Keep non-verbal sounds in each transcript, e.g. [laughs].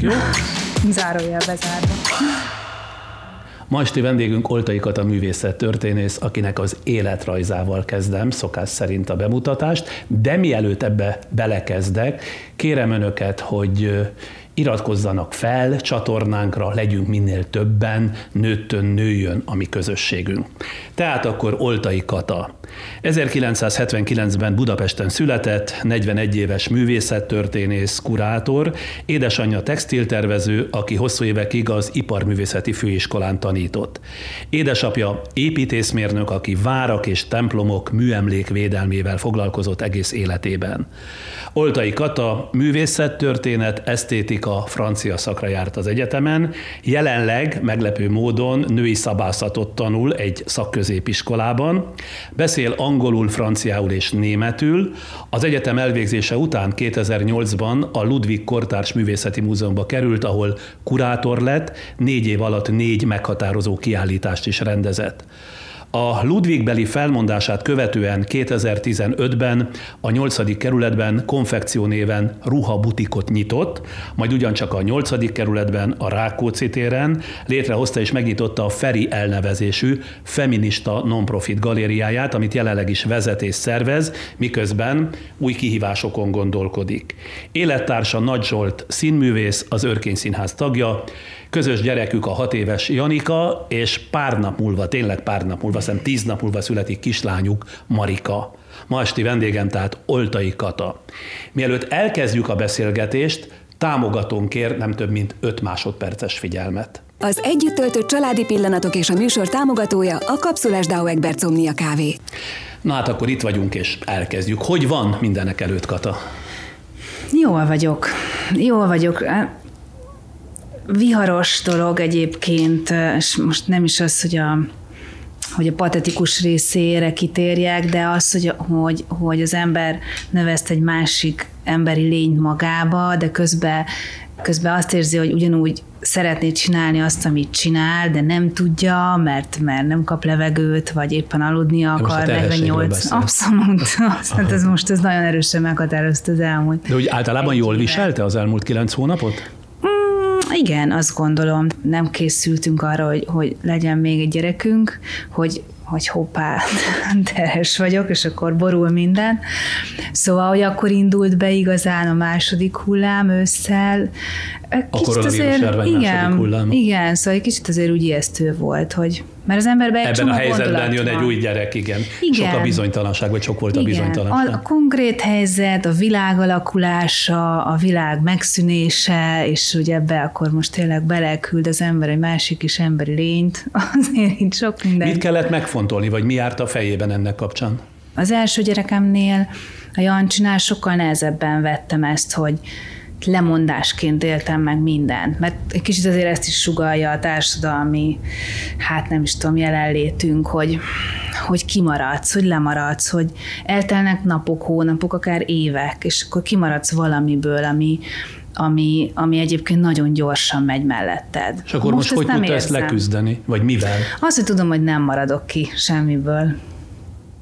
jó? Zárójel bezárva. Ma esti vendégünk Oltai Kata művészet történész, akinek az életrajzával kezdem, szokás szerint a bemutatást, de mielőtt ebbe belekezdek, kérem önöket, hogy iratkozzanak fel csatornánkra, legyünk minél többen, nőttön nőjön a mi közösségünk. Tehát akkor Oltai Kata. 1979-ben Budapesten született, 41 éves művészettörténész, kurátor, édesanyja textiltervező, aki hosszú évekig az Iparművészeti Főiskolán tanított. Édesapja építészmérnök, aki várak és templomok műemlék védelmével foglalkozott egész életében. Oltai Kata művészettörténet, esztétika, francia szakra járt az egyetemen, jelenleg meglepő módon női szabászatot tanul egy szakközépiskolában, beszél angolul, franciául és németül. Az egyetem elvégzése után 2008-ban a Ludwig Kortárs Művészeti Múzeumba került, ahol kurátor lett, négy év alatt négy meghatározó kiállítást is rendezett. A Ludwigbeli felmondását követően 2015-ben a 8. kerületben konfekció néven ruhabutikot nyitott, majd ugyancsak a 8. kerületben a Rákóczi téren létrehozta és megnyitotta a Feri elnevezésű feminista non-profit galériáját, amit jelenleg is vezet és szervez, miközben új kihívásokon gondolkodik. Élettársa Nagy Zsolt színművész, az Örkény Színház tagja, közös gyerekük a hat éves Janika, és pár nap múlva, tényleg pár nap múlva, hiszem tíz nap múlva születik kislányuk, Marika. Ma esti vendégem tehát Oltai Kata. Mielőtt elkezdjük a beszélgetést, támogatónk kér nem több mint 5 másodperces figyelmet. Az együtt töltött családi pillanatok és a műsor támogatója a Kapszulás Dauegbert Somnia Kávé. Na hát akkor itt vagyunk és elkezdjük. Hogy van mindenek előtt, Kata? Jól vagyok. Jól vagyok viharos dolog egyébként, és most nem is az, hogy a hogy a patetikus részére kitérjek, de az, hogy, hogy, hogy az ember növeszt egy másik emberi lényt magába, de közben, közben azt érzi, hogy ugyanúgy szeretné csinálni azt, amit csinál, de nem tudja, mert, mert nem kap levegőt, vagy éppen aludni akar. 48. Abszolút. Hát ez most ez nagyon erősen meghatározta az elmúlt. De úgy általában jól viselte az elmúlt kilenc hónapot? Igen, azt gondolom, nem készültünk arra, hogy, hogy legyen még egy gyerekünk, hogy hogy hoppá, [laughs] teres vagyok, és akkor borul minden. Szóval, hogy akkor indult be igazán a második hullám ősszel. Kicsit a azért, igen, hullám. igen, szóval egy kicsit azért úgy ijesztő volt, hogy mert az emberben egy Ebben a helyzetben jön egy új gyerek, igen. igen. Sok a bizonytalanság, vagy sok volt igen. a bizonytalanság. A, a konkrét helyzet, a világ alakulása, a világ megszűnése, és ugye ebbe akkor most tényleg beleküld az ember egy másik is emberi lényt, [laughs] azért itt sok minden. Mit kellett megfontolni, vagy mi járt a fejében ennek kapcsán? Az első gyerekemnél a Jancsinál sokkal nehezebben vettem ezt, hogy lemondásként éltem meg mindent, mert egy kicsit azért ezt is sugalja a társadalmi, hát nem is tudom, jelenlétünk, hogy, hogy kimaradsz, hogy lemaradsz, hogy eltelnek napok, hónapok, akár évek, és akkor kimaradsz valamiből, ami, ami, ami egyébként nagyon gyorsan megy melletted. És akkor most, most hogy tudta ezt leküzdeni? Vagy mivel? Azt, hogy tudom, hogy nem maradok ki semmiből.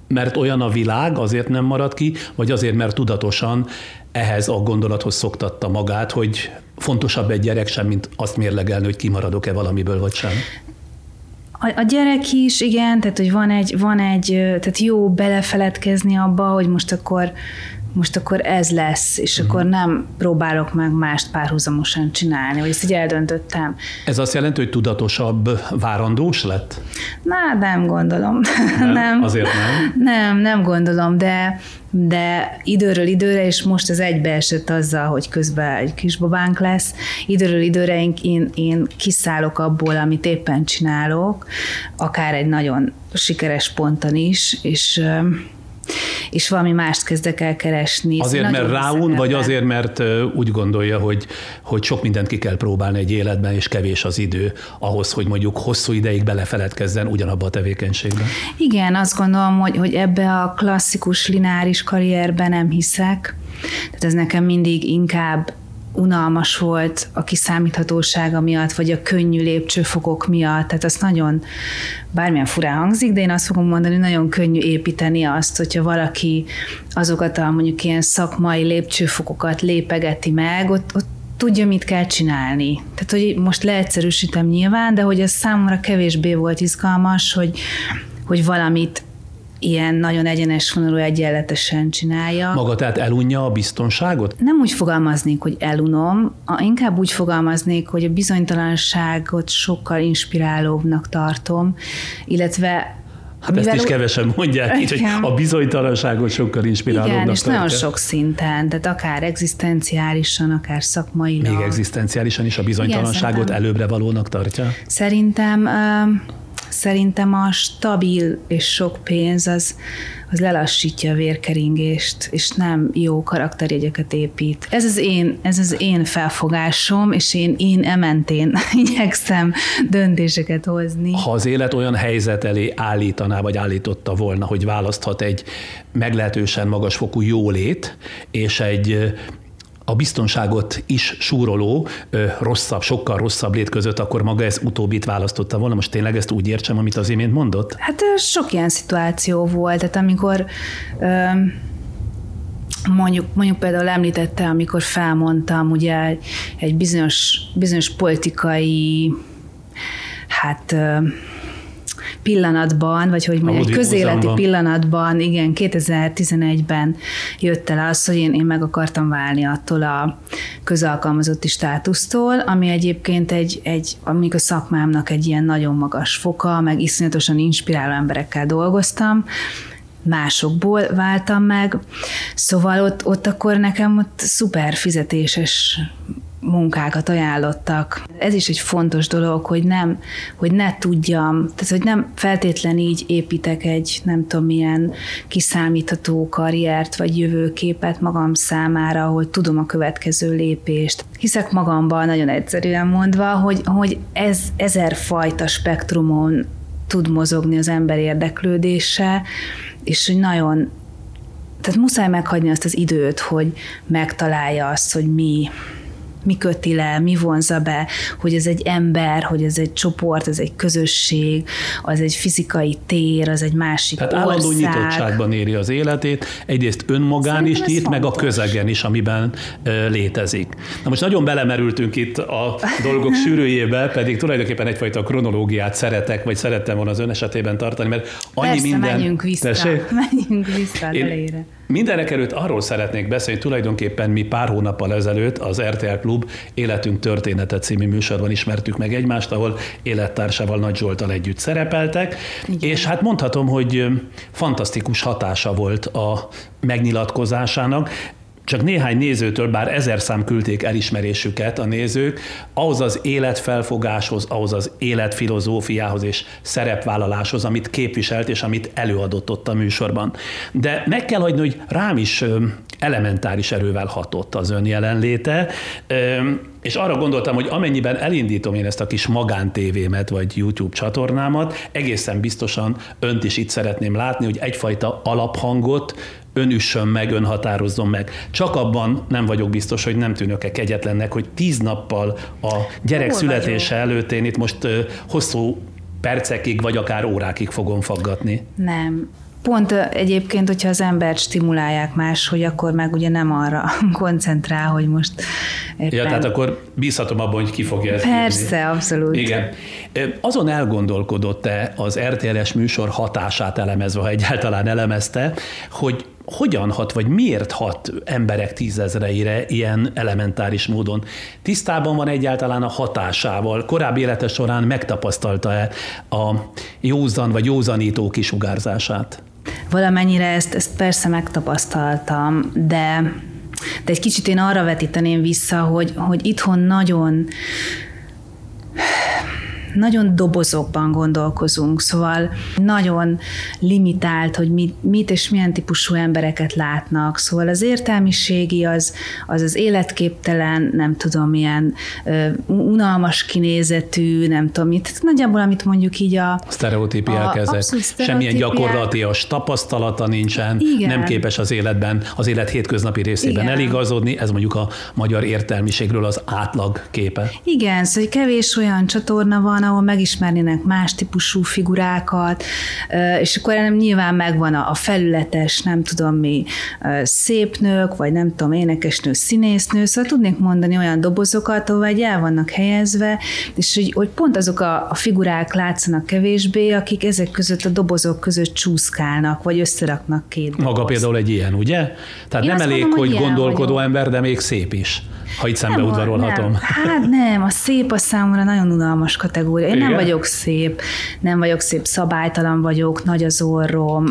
Mert olyan a világ, azért nem marad ki, vagy azért, mert tudatosan ehhez a gondolathoz szoktatta magát, hogy fontosabb egy gyerek sem, mint azt mérlegelni, hogy kimaradok-e valamiből, vagy sem. A, a gyerek is, igen, tehát hogy van egy, van egy, tehát jó belefeledkezni abba, hogy most akkor most akkor ez lesz, és uh-huh. akkor nem próbálok meg mást párhuzamosan csinálni, hogy ezt így eldöntöttem. Ez azt jelenti, hogy tudatosabb várandós lett? Na, nem gondolom. [laughs] Nem, nem. Azért nem? Nem, nem gondolom, de, de időről időre, és most az egybeesett azzal, hogy közben egy kisbabánk lesz, időről időre én, én, én kiszállok abból, amit éppen csinálok, akár egy nagyon sikeres ponton is, és és valami mást kezdek el keresni. Azért, mert ráun, vagy azért, mert úgy gondolja, hogy, hogy sok mindent ki kell próbálni egy életben, és kevés az idő ahhoz, hogy mondjuk hosszú ideig belefeledkezzen ugyanabba a tevékenységben? Igen, azt gondolom, hogy, hogy ebbe a klasszikus lineáris karrierben nem hiszek. Tehát ez nekem mindig inkább unalmas volt a kiszámíthatósága miatt, vagy a könnyű lépcsőfokok miatt. Tehát azt nagyon, bármilyen furán hangzik, de én azt fogom mondani, nagyon könnyű építeni azt, hogyha valaki azokat a mondjuk ilyen szakmai lépcsőfokokat lépegeti meg, ott, ott tudja, mit kell csinálni. Tehát, hogy most leegyszerűsítem nyilván, de hogy ez számomra kevésbé volt izgalmas, hogy, hogy valamit ilyen nagyon egyenes vonalú egyenletesen csinálja. Maga tehát elunja a biztonságot? Nem úgy fogalmaznék, hogy elunom, inkább úgy fogalmaznék, hogy a bizonytalanságot sokkal inspirálóbbnak tartom, illetve Hát ezt is kevesen mondják így, hogy a bizonytalanságot sokkal inspirálóbbnak Igen, és tartja. nagyon sok szinten, tehát akár egzisztenciálisan, akár szakmailag. Még egzisztenciálisan is a bizonytalanságot Igen, előbbre valónak tartja? Szerintem Szerintem a stabil és sok pénz az, az lelassítja a vérkeringést, és nem jó karakterjegyeket épít. Ez az én, ez az én felfogásom, és én, én ementén [laughs] igyekszem döntéseket hozni. Ha az élet olyan helyzet elé állítaná, vagy állította volna, hogy választhat egy meglehetősen magasfokú jólét, és egy a biztonságot is súroló, rosszabb, sokkal rosszabb lét között, akkor maga ez utóbbit választotta volna. Most tényleg ezt úgy értsem, amit az imént mondott? Hát sok ilyen szituáció volt, tehát amikor mondjuk, mondjuk például említette, amikor felmondtam ugye egy bizonyos, bizonyos politikai hát pillanatban, vagy hogy mondjam, egy közéleti pillanatban, igen, 2011-ben jött el az, hogy én, én meg akartam válni attól a közalkalmazotti státusztól, ami egyébként egy, egy amik a szakmámnak egy ilyen nagyon magas foka, meg iszonyatosan inspiráló emberekkel dolgoztam, másokból váltam meg, szóval ott, ott akkor nekem ott szuper fizetéses munkákat ajánlottak. Ez is egy fontos dolog, hogy nem, hogy ne tudjam, tehát hogy nem feltétlen így építek egy nem tudom milyen kiszámítható karriert vagy jövőképet magam számára, hogy tudom a következő lépést. Hiszek magamban nagyon egyszerűen mondva, hogy, hogy ez ezer fajta spektrumon tud mozogni az ember érdeklődése, és hogy nagyon tehát muszáj meghagyni azt az időt, hogy megtalálja azt, hogy mi, mi köti le, mi vonza be, hogy ez egy ember, hogy ez egy csoport, ez egy közösség, az egy fizikai tér, az egy másik Tehát ország. állandó nyitottságban éri az életét, egyrészt önmagán Szerintem is nyit, meg a közegen is, amiben létezik. Na most nagyon belemerültünk itt a dolgok sűrűjébe, pedig tulajdonképpen egyfajta kronológiát szeretek, vagy szerettem volna az ön esetében tartani, mert annyi Persze, minden... menjünk vissza, Tessék? menjünk vissza Én elejére. Mindenek előtt arról szeretnék beszélni, tulajdonképpen mi pár hónappal ezelőtt az RTL Klub Életünk története című műsorban ismertük meg egymást, ahol élettársával Nagy Zsoltal együtt szerepeltek, Igen. és hát mondhatom, hogy fantasztikus hatása volt a megnyilatkozásának csak néhány nézőtől, bár ezer szám küldték elismerésüket a nézők, ahhoz az életfelfogáshoz, ahhoz az életfilozófiához és szerepvállaláshoz, amit képviselt és amit előadott ott a műsorban. De meg kell hagyni, hogy rám is elementáris erővel hatott az ön jelenléte, és arra gondoltam, hogy amennyiben elindítom én ezt a kis magántévémet, vagy YouTube csatornámat, egészen biztosan önt is itt szeretném látni, hogy egyfajta alaphangot ön üssön meg, ön határozzon meg. Csak abban nem vagyok biztos, hogy nem tűnök-e kegyetlennek, hogy tíz nappal a gyerek Hol születése vagyok? előtt én itt most hosszú percekig, vagy akár órákig fogom faggatni. Nem. Pont egyébként, hogyha az embert stimulálják más, hogy akkor meg ugye nem arra [laughs] koncentrál, hogy most éppen... Ja, tehát akkor bízhatom abban, hogy ki fogja ezt Persze, írni. abszolút. Igen. Azon elgondolkodott-e az RTL-es műsor hatását elemezve, ha egyáltalán elemezte, hogy hogyan hat, vagy miért hat emberek tízezreire ilyen elementáris módon? Tisztában van egyáltalán a hatásával? Korábbi élete során megtapasztalta-e a józan vagy józanító kisugárzását? Valamennyire ezt, ezt persze megtapasztaltam, de, de egy kicsit én arra vetíteném vissza, hogy, hogy itthon nagyon nagyon dobozokban gondolkozunk, szóval nagyon limitált, hogy mit, mit és milyen típusú embereket látnak. Szóval az értelmiségi az az, az életképtelen, nem tudom, milyen unalmas kinézetű, nem tudom mit. Nagyjából, amit mondjuk így a... Sztereotípiák ezek. Semmilyen gyakorlatias tapasztalata nincsen, Igen. nem képes az életben, az élet hétköznapi részében Igen. eligazodni, ez mondjuk a magyar értelmiségről az átlag képe. Igen, szóval kevés olyan csatorna van, ahol megismernének más típusú figurákat, és akkor nem nyilván megvan a felületes, nem tudom mi, szép nők, vagy nem tudom, énekesnő, színésznő, szóval tudnék mondani olyan dobozokat, ahol egy el vannak helyezve, és hogy, hogy pont azok a, a figurák látszanak kevésbé, akik ezek között a dobozok között csúszkálnak, vagy összeraknak két doboz. Maga például egy ilyen, ugye? Tehát Én nem elég, mondom, hogy, hogy gondolkodó vagyok. ember, de még szép is ha itt szembe udvarolhatom. Nem. Hát nem, a szép a számomra nagyon unalmas kategória. Én Igen? nem vagyok szép, nem vagyok szép, szabálytalan vagyok, nagy az orrom,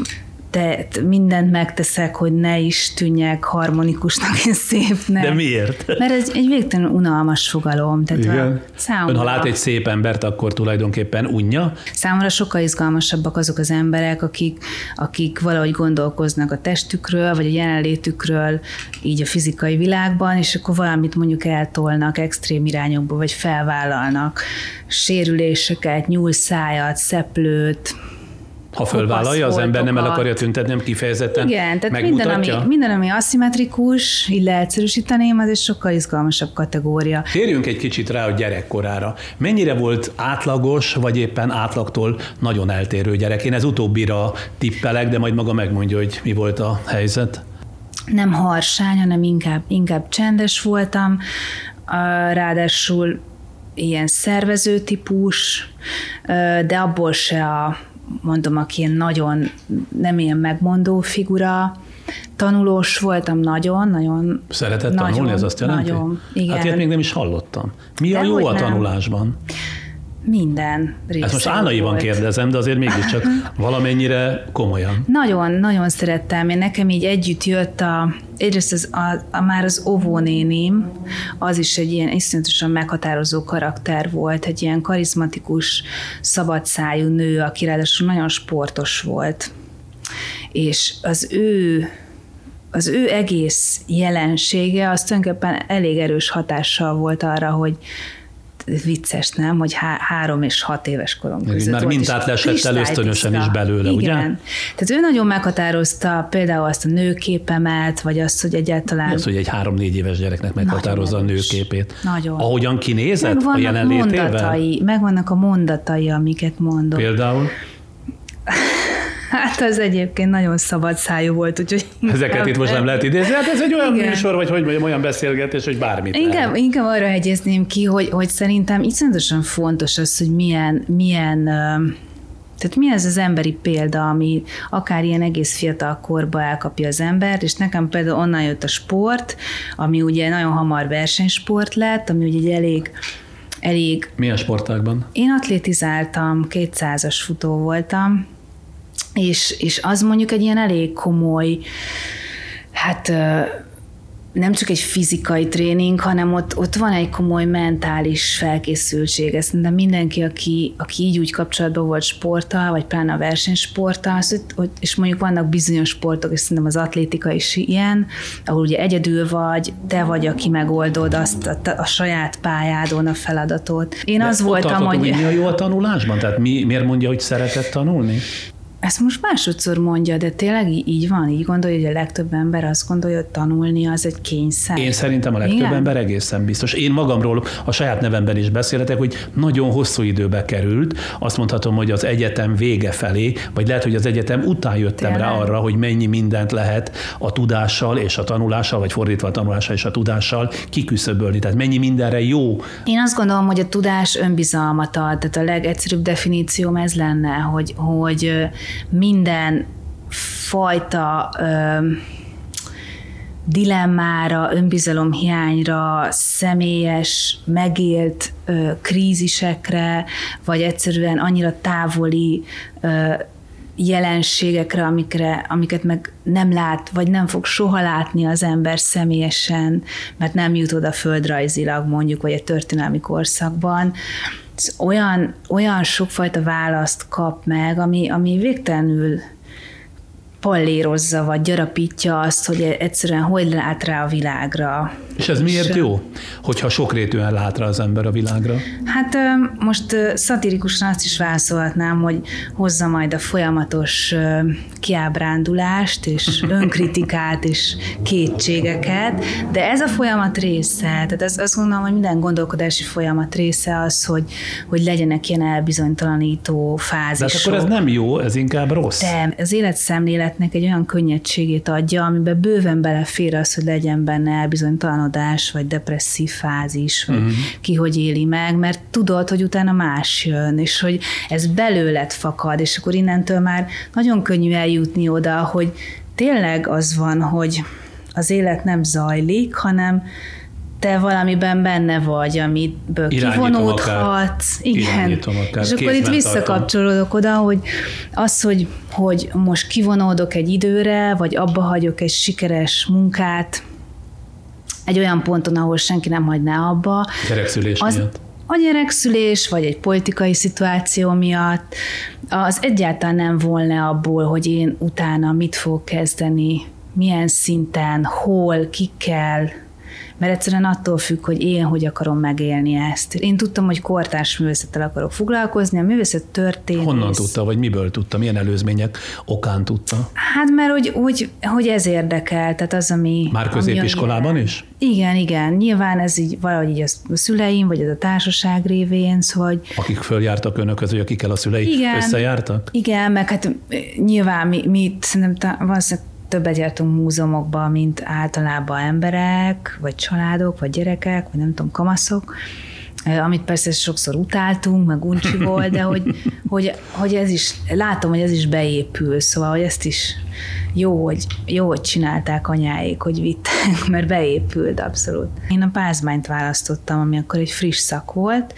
te mindent megteszek, hogy ne is tűnjek harmonikusnak és szépnek. De miért? Mert ez egy végtelen unalmas fogalom. Tehát Igen. Számomra, Ön, ha lát egy szép embert, akkor tulajdonképpen unja? Számomra sokkal izgalmasabbak azok az emberek, akik, akik valahogy gondolkoznak a testükről, vagy a jelenlétükről, így a fizikai világban, és akkor valamit mondjuk eltolnak extrém irányokba, vagy felvállalnak sérüléseket, nyúlszájat, szeplőt, ha fölvállalja, az ember nem el akarja tüntetni, nem kifejezetten Igen, tehát minden ami, minden, ami aszimmetrikus, így leegyszerűsíteném, az egy sokkal izgalmasabb kategória. Térjünk egy kicsit rá a gyerekkorára. Mennyire volt átlagos, vagy éppen átlagtól nagyon eltérő gyerek? Én ez utóbbira tippelek, de majd maga megmondja, hogy mi volt a helyzet. Nem harsány, hanem inkább, inkább csendes voltam. Ráadásul ilyen szervező típus, de abból se a mondom, aki ilyen nagyon nem ilyen megmondó figura, tanulós voltam nagyon, nagyon. Szeretett nagyon, tanulni, ez azt jelenti? Nagyon, igen. Hát ilyet még nem is hallottam. Mi de a jó a tanulásban? Nem. Minden része Ezt most álnaiban kérdezem, de azért mégiscsak [laughs] valamennyire komolyan. Nagyon, nagyon szerettem. Én nekem így együtt jött a, egyrészt az, a, a, már az óvónéném, az is egy ilyen iszonyatosan meghatározó karakter volt, egy ilyen karizmatikus, szabadszájú nő, aki ráadásul nagyon sportos volt. És az ő az ő egész jelensége az tulajdonképpen elég erős hatással volt arra, hogy vicces, nem, hogy há- három és hat éves korom között Már mintát lesett el ösztönösen is belőle, Igen. ugye? Tehát ő nagyon meghatározta például azt a nőképemet, vagy azt, hogy egyáltalán... Mi az, hogy egy három-négy éves gyereknek meghatározza a nőképét? Nagyon. Ahogyan kinézett megvannak a jelenlétével? Mondatai, megvannak a mondatai, amiket mondok. Például? Hát az egyébként nagyon szabad szájú volt, úgyhogy... Ezeket itt most nem lehet idézni, hát ez egy olyan Igen. műsor, vagy hogy mondjam, olyan beszélgetés, hogy bármit inkább, lehet. inkább arra hegyezném ki, hogy, hogy szerintem iszonyatosan fontos az, hogy milyen, milyen tehát mi ez az emberi példa, ami akár ilyen egész fiatal korba elkapja az embert, és nekem például onnan jött a sport, ami ugye nagyon hamar versenysport lett, ami ugye egy elég elég... Milyen sportákban? Én atlétizáltam, 200-as futó voltam, és, és az mondjuk egy ilyen elég komoly, hát nem csak egy fizikai tréning, hanem ott, ott van egy komoly mentális felkészültség. Ezt de mindenki, aki, aki így úgy kapcsolatban volt sporttal, vagy pláne a versenysporttal, az, hogy, és mondjuk vannak bizonyos sportok, és szerintem az atlétika is ilyen, ahol ugye egyedül vagy, te vagy, aki megoldod azt a, a saját pályádon a feladatot. Én de az voltam, hogy... Mi a jó a tanulásban? Tehát mi, miért mondja, hogy szeretett tanulni? Ezt most másodszor mondja, de tényleg így van? Így gondolja, hogy a legtöbb ember azt gondolja, hogy tanulni az egy kényszer? Én szerintem a legtöbb Igen? ember egészen biztos. Én magamról a saját nevemben is beszélhetek, hogy nagyon hosszú időbe került. Azt mondhatom, hogy az egyetem vége felé, vagy lehet, hogy az egyetem után jöttem tényleg? rá arra, hogy mennyi mindent lehet a tudással és a tanulással, vagy fordítva a tanulással és a tudással kiküszöbölni. Tehát mennyi mindenre jó. Én azt gondolom, hogy a tudás önbizalmat ad. Tehát a legegyszerűbb definícióm ez lenne, hogy, hogy minden fajta ö, dilemmára, önbizalomhiányra, személyes, megélt ö, krízisekre, vagy egyszerűen annyira távoli ö, jelenségekre, amikre, amiket meg nem lát, vagy nem fog soha látni az ember személyesen, mert nem jut oda földrajzilag mondjuk, vagy egy történelmi korszakban, olyan, olyan sokfajta választ kap meg, ami, ami végtelenül pallérozza, vagy gyarapítja azt, hogy egyszerűen hogy lát rá a világra. És ez miért jó? hogyha sokrétűen lát rá az ember a világra? Hát most szatirikusan azt is válaszolhatnám, hogy hozza majd a folyamatos kiábrándulást és [laughs] önkritikát és kétségeket, de ez a folyamat része, tehát az, azt gondolom, hogy minden gondolkodási folyamat része az, hogy, hogy legyenek ilyen elbizonytalanító fázisok. De hát akkor ez nem jó, ez inkább rossz. De az életszemléletnek egy olyan könnyedségét adja, amiben bőven belefér az, hogy legyen benne elbizonytalanodás, vagy depresszív fázis, vagy uh-huh. ki hogy éli meg, mert tudod, hogy utána más jön, és hogy ez belőled fakad, és akkor innentől már nagyon könnyű eljutni oda, hogy tényleg az van, hogy az élet nem zajlik, hanem te valamiben benne vagy, amiből kivonódhatsz. Igen. Akár. És akkor itt visszakapcsolódok oda, hogy az, hogy, hogy most kivonódok egy időre, vagy abba hagyok egy sikeres munkát, egy olyan ponton, ahol senki nem hagyná abba. Gyerekszülés az, miatt. A gyerekszülés, vagy egy politikai szituáció miatt, az egyáltalán nem volna abból, hogy én utána mit fogok kezdeni, milyen szinten, hol, kikkel, mert egyszerűen attól függ, hogy én hogy akarom megélni ezt. Én tudtam, hogy kortárs művészettel akarok foglalkozni, a művészet történt. Honnan tudta, vagy miből tudta, milyen előzmények okán tudta? Hát mert hogy, hogy, hogy ez érdekel, tehát az, ami... Már középiskolában ami, is? Igen, igen. Nyilván ez így valahogy így a szüleim, vagy ez a társaság révén, szóval... Akik följártak önök közül, akikkel a szülei igen, összejártak? Igen, meg hát nyilván mi, mi szerintem valószínűleg többet jártunk múzeumokba, mint általában emberek, vagy családok, vagy gyerekek, vagy nem tudom, kamaszok, amit persze sokszor utáltunk, meg uncsi [laughs] volt, de hogy, hogy, hogy ez is, látom, hogy ez is beépül, szóval, hogy ezt is jó, hogy, jó, hogy csinálták anyáik, hogy vittek, [laughs] mert beépült abszolút. Én a pázmányt választottam, ami akkor egy friss szak volt,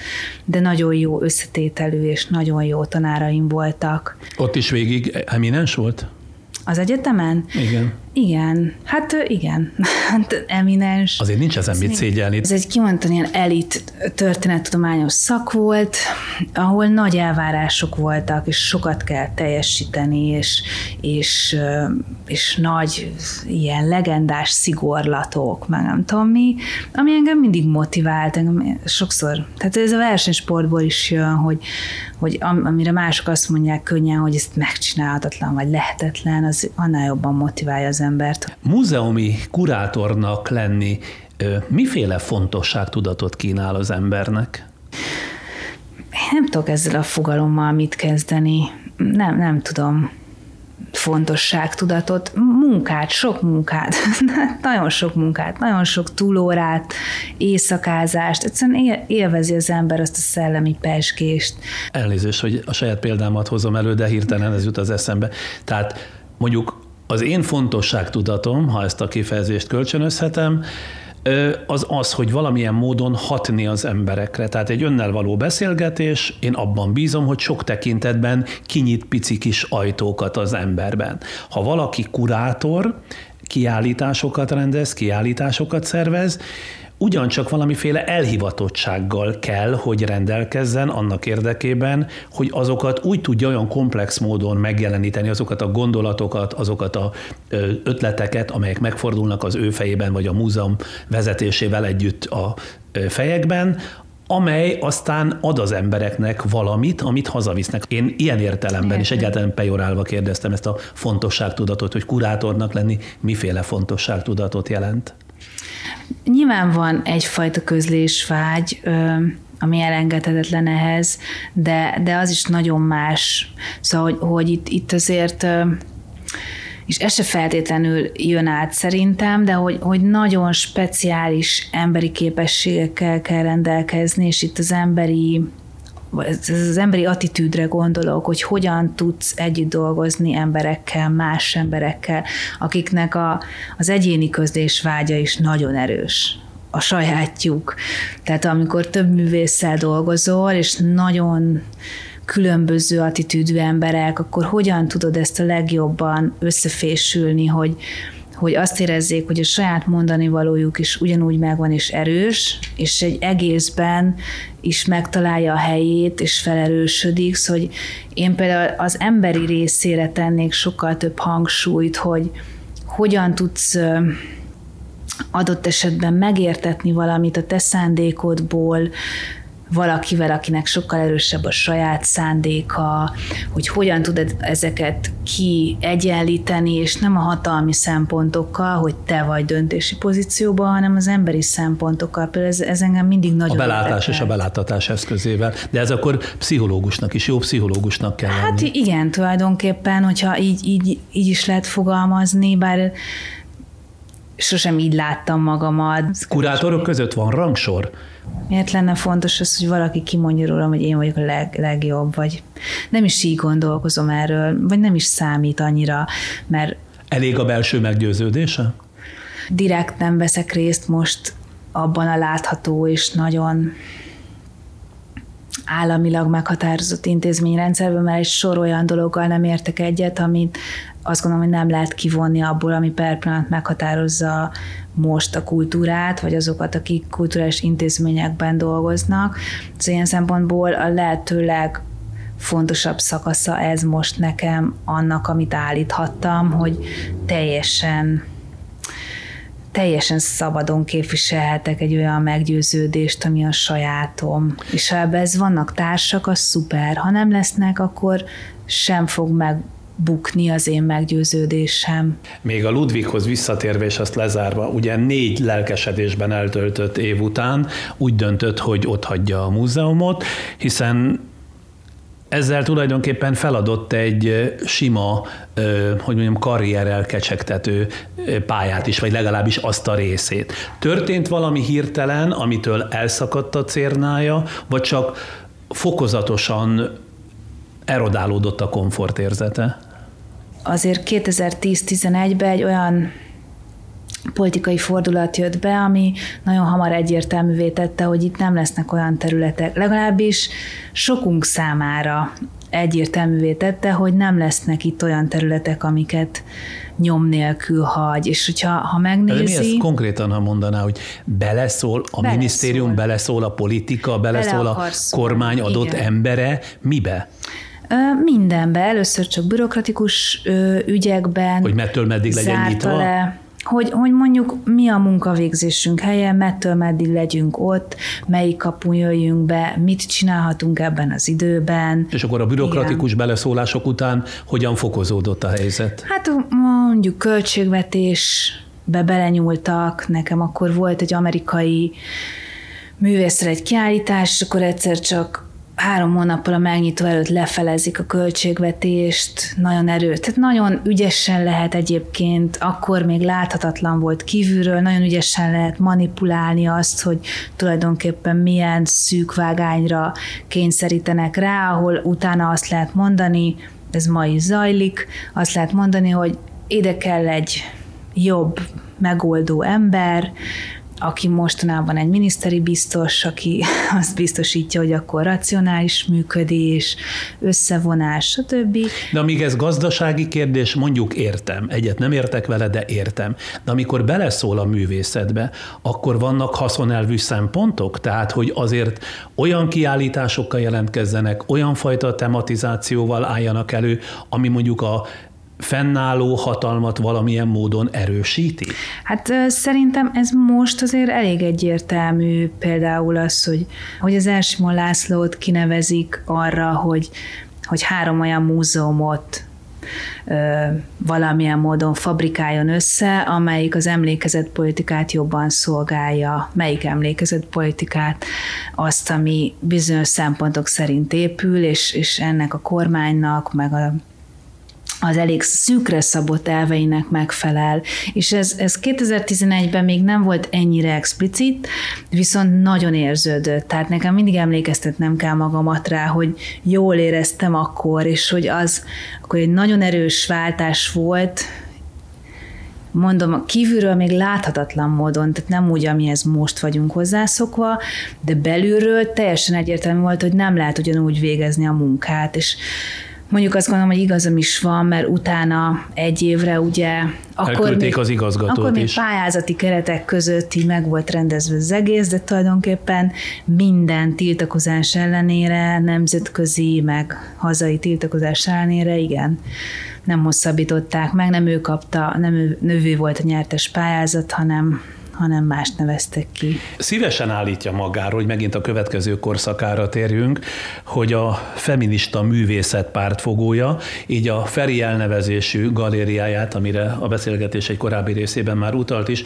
de nagyon jó összetételű és nagyon jó tanáraim voltak. Ott is végig eminens volt? Az egyetemen? Igen. Igen, hát igen, [laughs] hát eminens. Azért nincs ezen mit szégyelni. Ez egy kimondani ilyen elit történettudományos szak volt, ahol nagy elvárások voltak, és sokat kell teljesíteni, és, és, és nagy ilyen legendás szigorlatok, meg nem tudom mi, ami engem mindig motivált, engem sokszor, tehát ez a versenysportból is jön, hogy, hogy amire mások azt mondják könnyen, hogy ezt megcsinálhatatlan, vagy lehetetlen, az annál jobban motiválja az embert. Múzeumi kurátornak lenni miféle fontosságtudatot kínál az embernek? Én nem tudok ezzel a fogalommal mit kezdeni. Nem, nem tudom fontosságtudatot, munkát, sok munkát, [laughs] nagyon sok munkát, nagyon sok túlórát, éjszakázást, egyszerűen élvezi az ember azt a szellemi peskést. Elnézést, hogy a saját példámat hozom elő, de hirtelen ez jut az eszembe. Tehát mondjuk az én fontosságtudatom, ha ezt a kifejezést kölcsönözhetem, az az, hogy valamilyen módon hatni az emberekre. Tehát egy önnel való beszélgetés, én abban bízom, hogy sok tekintetben kinyit pici kis ajtókat az emberben. Ha valaki kurátor, kiállításokat rendez, kiállításokat szervez, ugyancsak valamiféle elhivatottsággal kell, hogy rendelkezzen annak érdekében, hogy azokat úgy tudja olyan komplex módon megjeleníteni, azokat a gondolatokat, azokat a ötleteket, amelyek megfordulnak az ő fejében, vagy a múzeum vezetésével együtt a fejekben, amely aztán ad az embereknek valamit, amit hazavisznek. Én ilyen értelemben, és egyáltalán pejorálva kérdeztem ezt a fontosságtudatot, hogy kurátornak lenni miféle fontosságtudatot jelent. Nyilván van egyfajta közlésvágy, ami elengedhetetlen ehhez, de, de az is nagyon más. Szóval, hogy, hogy itt, itt azért és ez se feltétlenül jön át szerintem, de hogy, hogy nagyon speciális emberi képességekkel kell rendelkezni, és itt az emberi az emberi attitűdre gondolok, hogy hogyan tudsz együtt dolgozni emberekkel, más emberekkel, akiknek a, az egyéni közlés vágya is nagyon erős a sajátjuk. Tehát amikor több művésszel dolgozol, és nagyon különböző attitűdű emberek, akkor hogyan tudod ezt a legjobban összefésülni, hogy, hogy azt érezzék, hogy a saját mondani valójuk is ugyanúgy megvan és erős, és egy egészben is megtalálja a helyét, és felerősödik, szóval hogy én például az emberi részére tennék sokkal több hangsúlyt, hogy hogyan tudsz adott esetben megértetni valamit a te szándékodból, valakivel, akinek sokkal erősebb a saját szándéka, hogy hogyan tudod ezeket kiegyenlíteni, és nem a hatalmi szempontokkal, hogy te vagy döntési pozícióban, hanem az emberi szempontokkal. Például ez, ez engem mindig nagyon A belátás érdekel. és a beláttatás eszközével. De ez akkor pszichológusnak is, jó pszichológusnak kell Hát lenni. igen, tulajdonképpen, hogyha így, így, így is lehet fogalmazni, bár sosem így láttam magamat. Kurátorok között van rangsor? Miért lenne fontos az, hogy valaki kimondja rólam, hogy én vagyok a leg, legjobb, vagy nem is így gondolkozom erről, vagy nem is számít annyira, mert... Elég a belső meggyőződése? Direkt nem veszek részt most abban a látható és nagyon államilag meghatározott intézményrendszerben, mert egy sor olyan dologgal nem értek egyet, amit azt gondolom, hogy nem lehet kivonni abból, ami per pillanat meghatározza most a kultúrát, vagy azokat, akik kulturális intézményekben dolgoznak. Az ilyen szempontból a lehetőleg fontosabb szakasza ez most nekem annak, amit állíthattam, hogy teljesen teljesen szabadon képviselhetek egy olyan meggyőződést, ami a sajátom. És ha ebben ez vannak társak, az szuper. Ha nem lesznek, akkor sem fog meg bukni az én meggyőződésem. Még a Ludwighoz visszatérve és azt lezárva, ugye négy lelkesedésben eltöltött év után úgy döntött, hogy ott hagyja a múzeumot, hiszen ezzel tulajdonképpen feladott egy sima, hogy mondjam, karrierrel kecsegtető pályát is, vagy legalábbis azt a részét. Történt valami hirtelen, amitől elszakadt a cérnája, vagy csak fokozatosan erodálódott a komfortérzete? Azért 2010-11-ben egy olyan politikai fordulat jött be, ami nagyon hamar egyértelművé tette, hogy itt nem lesznek olyan területek, legalábbis sokunk számára egyértelművé tette, hogy nem lesznek itt olyan területek, amiket nyom nélkül hagy. És hogyha ha megnézi... De mi ezt konkrétan, ha mondaná, hogy beleszól a beleszól. minisztérium, beleszól a politika, beleszól Bele a kormány adott Igen. embere, mibe? Mindenbe, először csak bürokratikus ügyekben. Hogy mettől meddig legyen nyitva? Le, hogy, hogy mondjuk mi a munkavégzésünk helye, mettől meddig legyünk ott, melyik kapun jöjjünk be, mit csinálhatunk ebben az időben. És akkor a bürokratikus Igen. beleszólások után hogyan fokozódott a helyzet? Hát mondjuk költségvetésbe belenyúltak, nekem akkor volt egy amerikai művészre egy kiállítás, és akkor egyszer csak három hónappal a megnyitó előtt lefelezik a költségvetést, nagyon erő, tehát nagyon ügyesen lehet egyébként, akkor még láthatatlan volt kívülről, nagyon ügyesen lehet manipulálni azt, hogy tulajdonképpen milyen szűk vágányra kényszerítenek rá, ahol utána azt lehet mondani, ez ma is zajlik, azt lehet mondani, hogy ide kell egy jobb megoldó ember, aki mostanában egy miniszteri biztos, aki [laughs] azt biztosítja, hogy akkor racionális működés, összevonás, stb. De amíg ez gazdasági kérdés, mondjuk értem. Egyet nem értek vele, de értem. De amikor beleszól a művészetbe, akkor vannak haszonelvű szempontok? Tehát, hogy azért olyan kiállításokkal jelentkezzenek, olyan fajta tematizációval álljanak elő, ami mondjuk a fennálló hatalmat valamilyen módon erősíti? Hát szerintem ez most azért elég egyértelmű például az, hogy, hogy az Elsimon Lászlót kinevezik arra, hogy, hogy három olyan múzeumot valamilyen módon fabrikáljon össze, amelyik az emlékezetpolitikát jobban szolgálja. Melyik emlékezetpolitikát? Azt, ami bizonyos szempontok szerint épül, és, és ennek a kormánynak, meg a az elég szűkre szabott elveinek megfelel. És ez, ez 2011-ben még nem volt ennyire explicit, viszont nagyon érződött. Tehát nekem mindig emlékeztetnem kell magamat rá, hogy jól éreztem akkor, és hogy az akkor egy nagyon erős váltás volt, mondom, kívülről még láthatatlan módon, tehát nem úgy, amihez most vagyunk hozzászokva, de belülről teljesen egyértelmű volt, hogy nem lehet ugyanúgy végezni a munkát, és Mondjuk azt gondolom, hogy igazam is van, mert utána egy évre ugye akkor még, az igazgatót akkor még is. pályázati keretek között így meg volt rendezve az egész, de tulajdonképpen minden tiltakozás ellenére, nemzetközi, meg hazai tiltakozás ellenére, igen, nem hosszabbították meg, nem ő kapta, nem ő, növő volt a nyertes pályázat, hanem hanem más neveztek ki. Szívesen állítja magáról, hogy megint a következő korszakára térjünk, hogy a feminista művészet pártfogója, így a Feri elnevezésű galériáját, amire a beszélgetés egy korábbi részében már utalt is,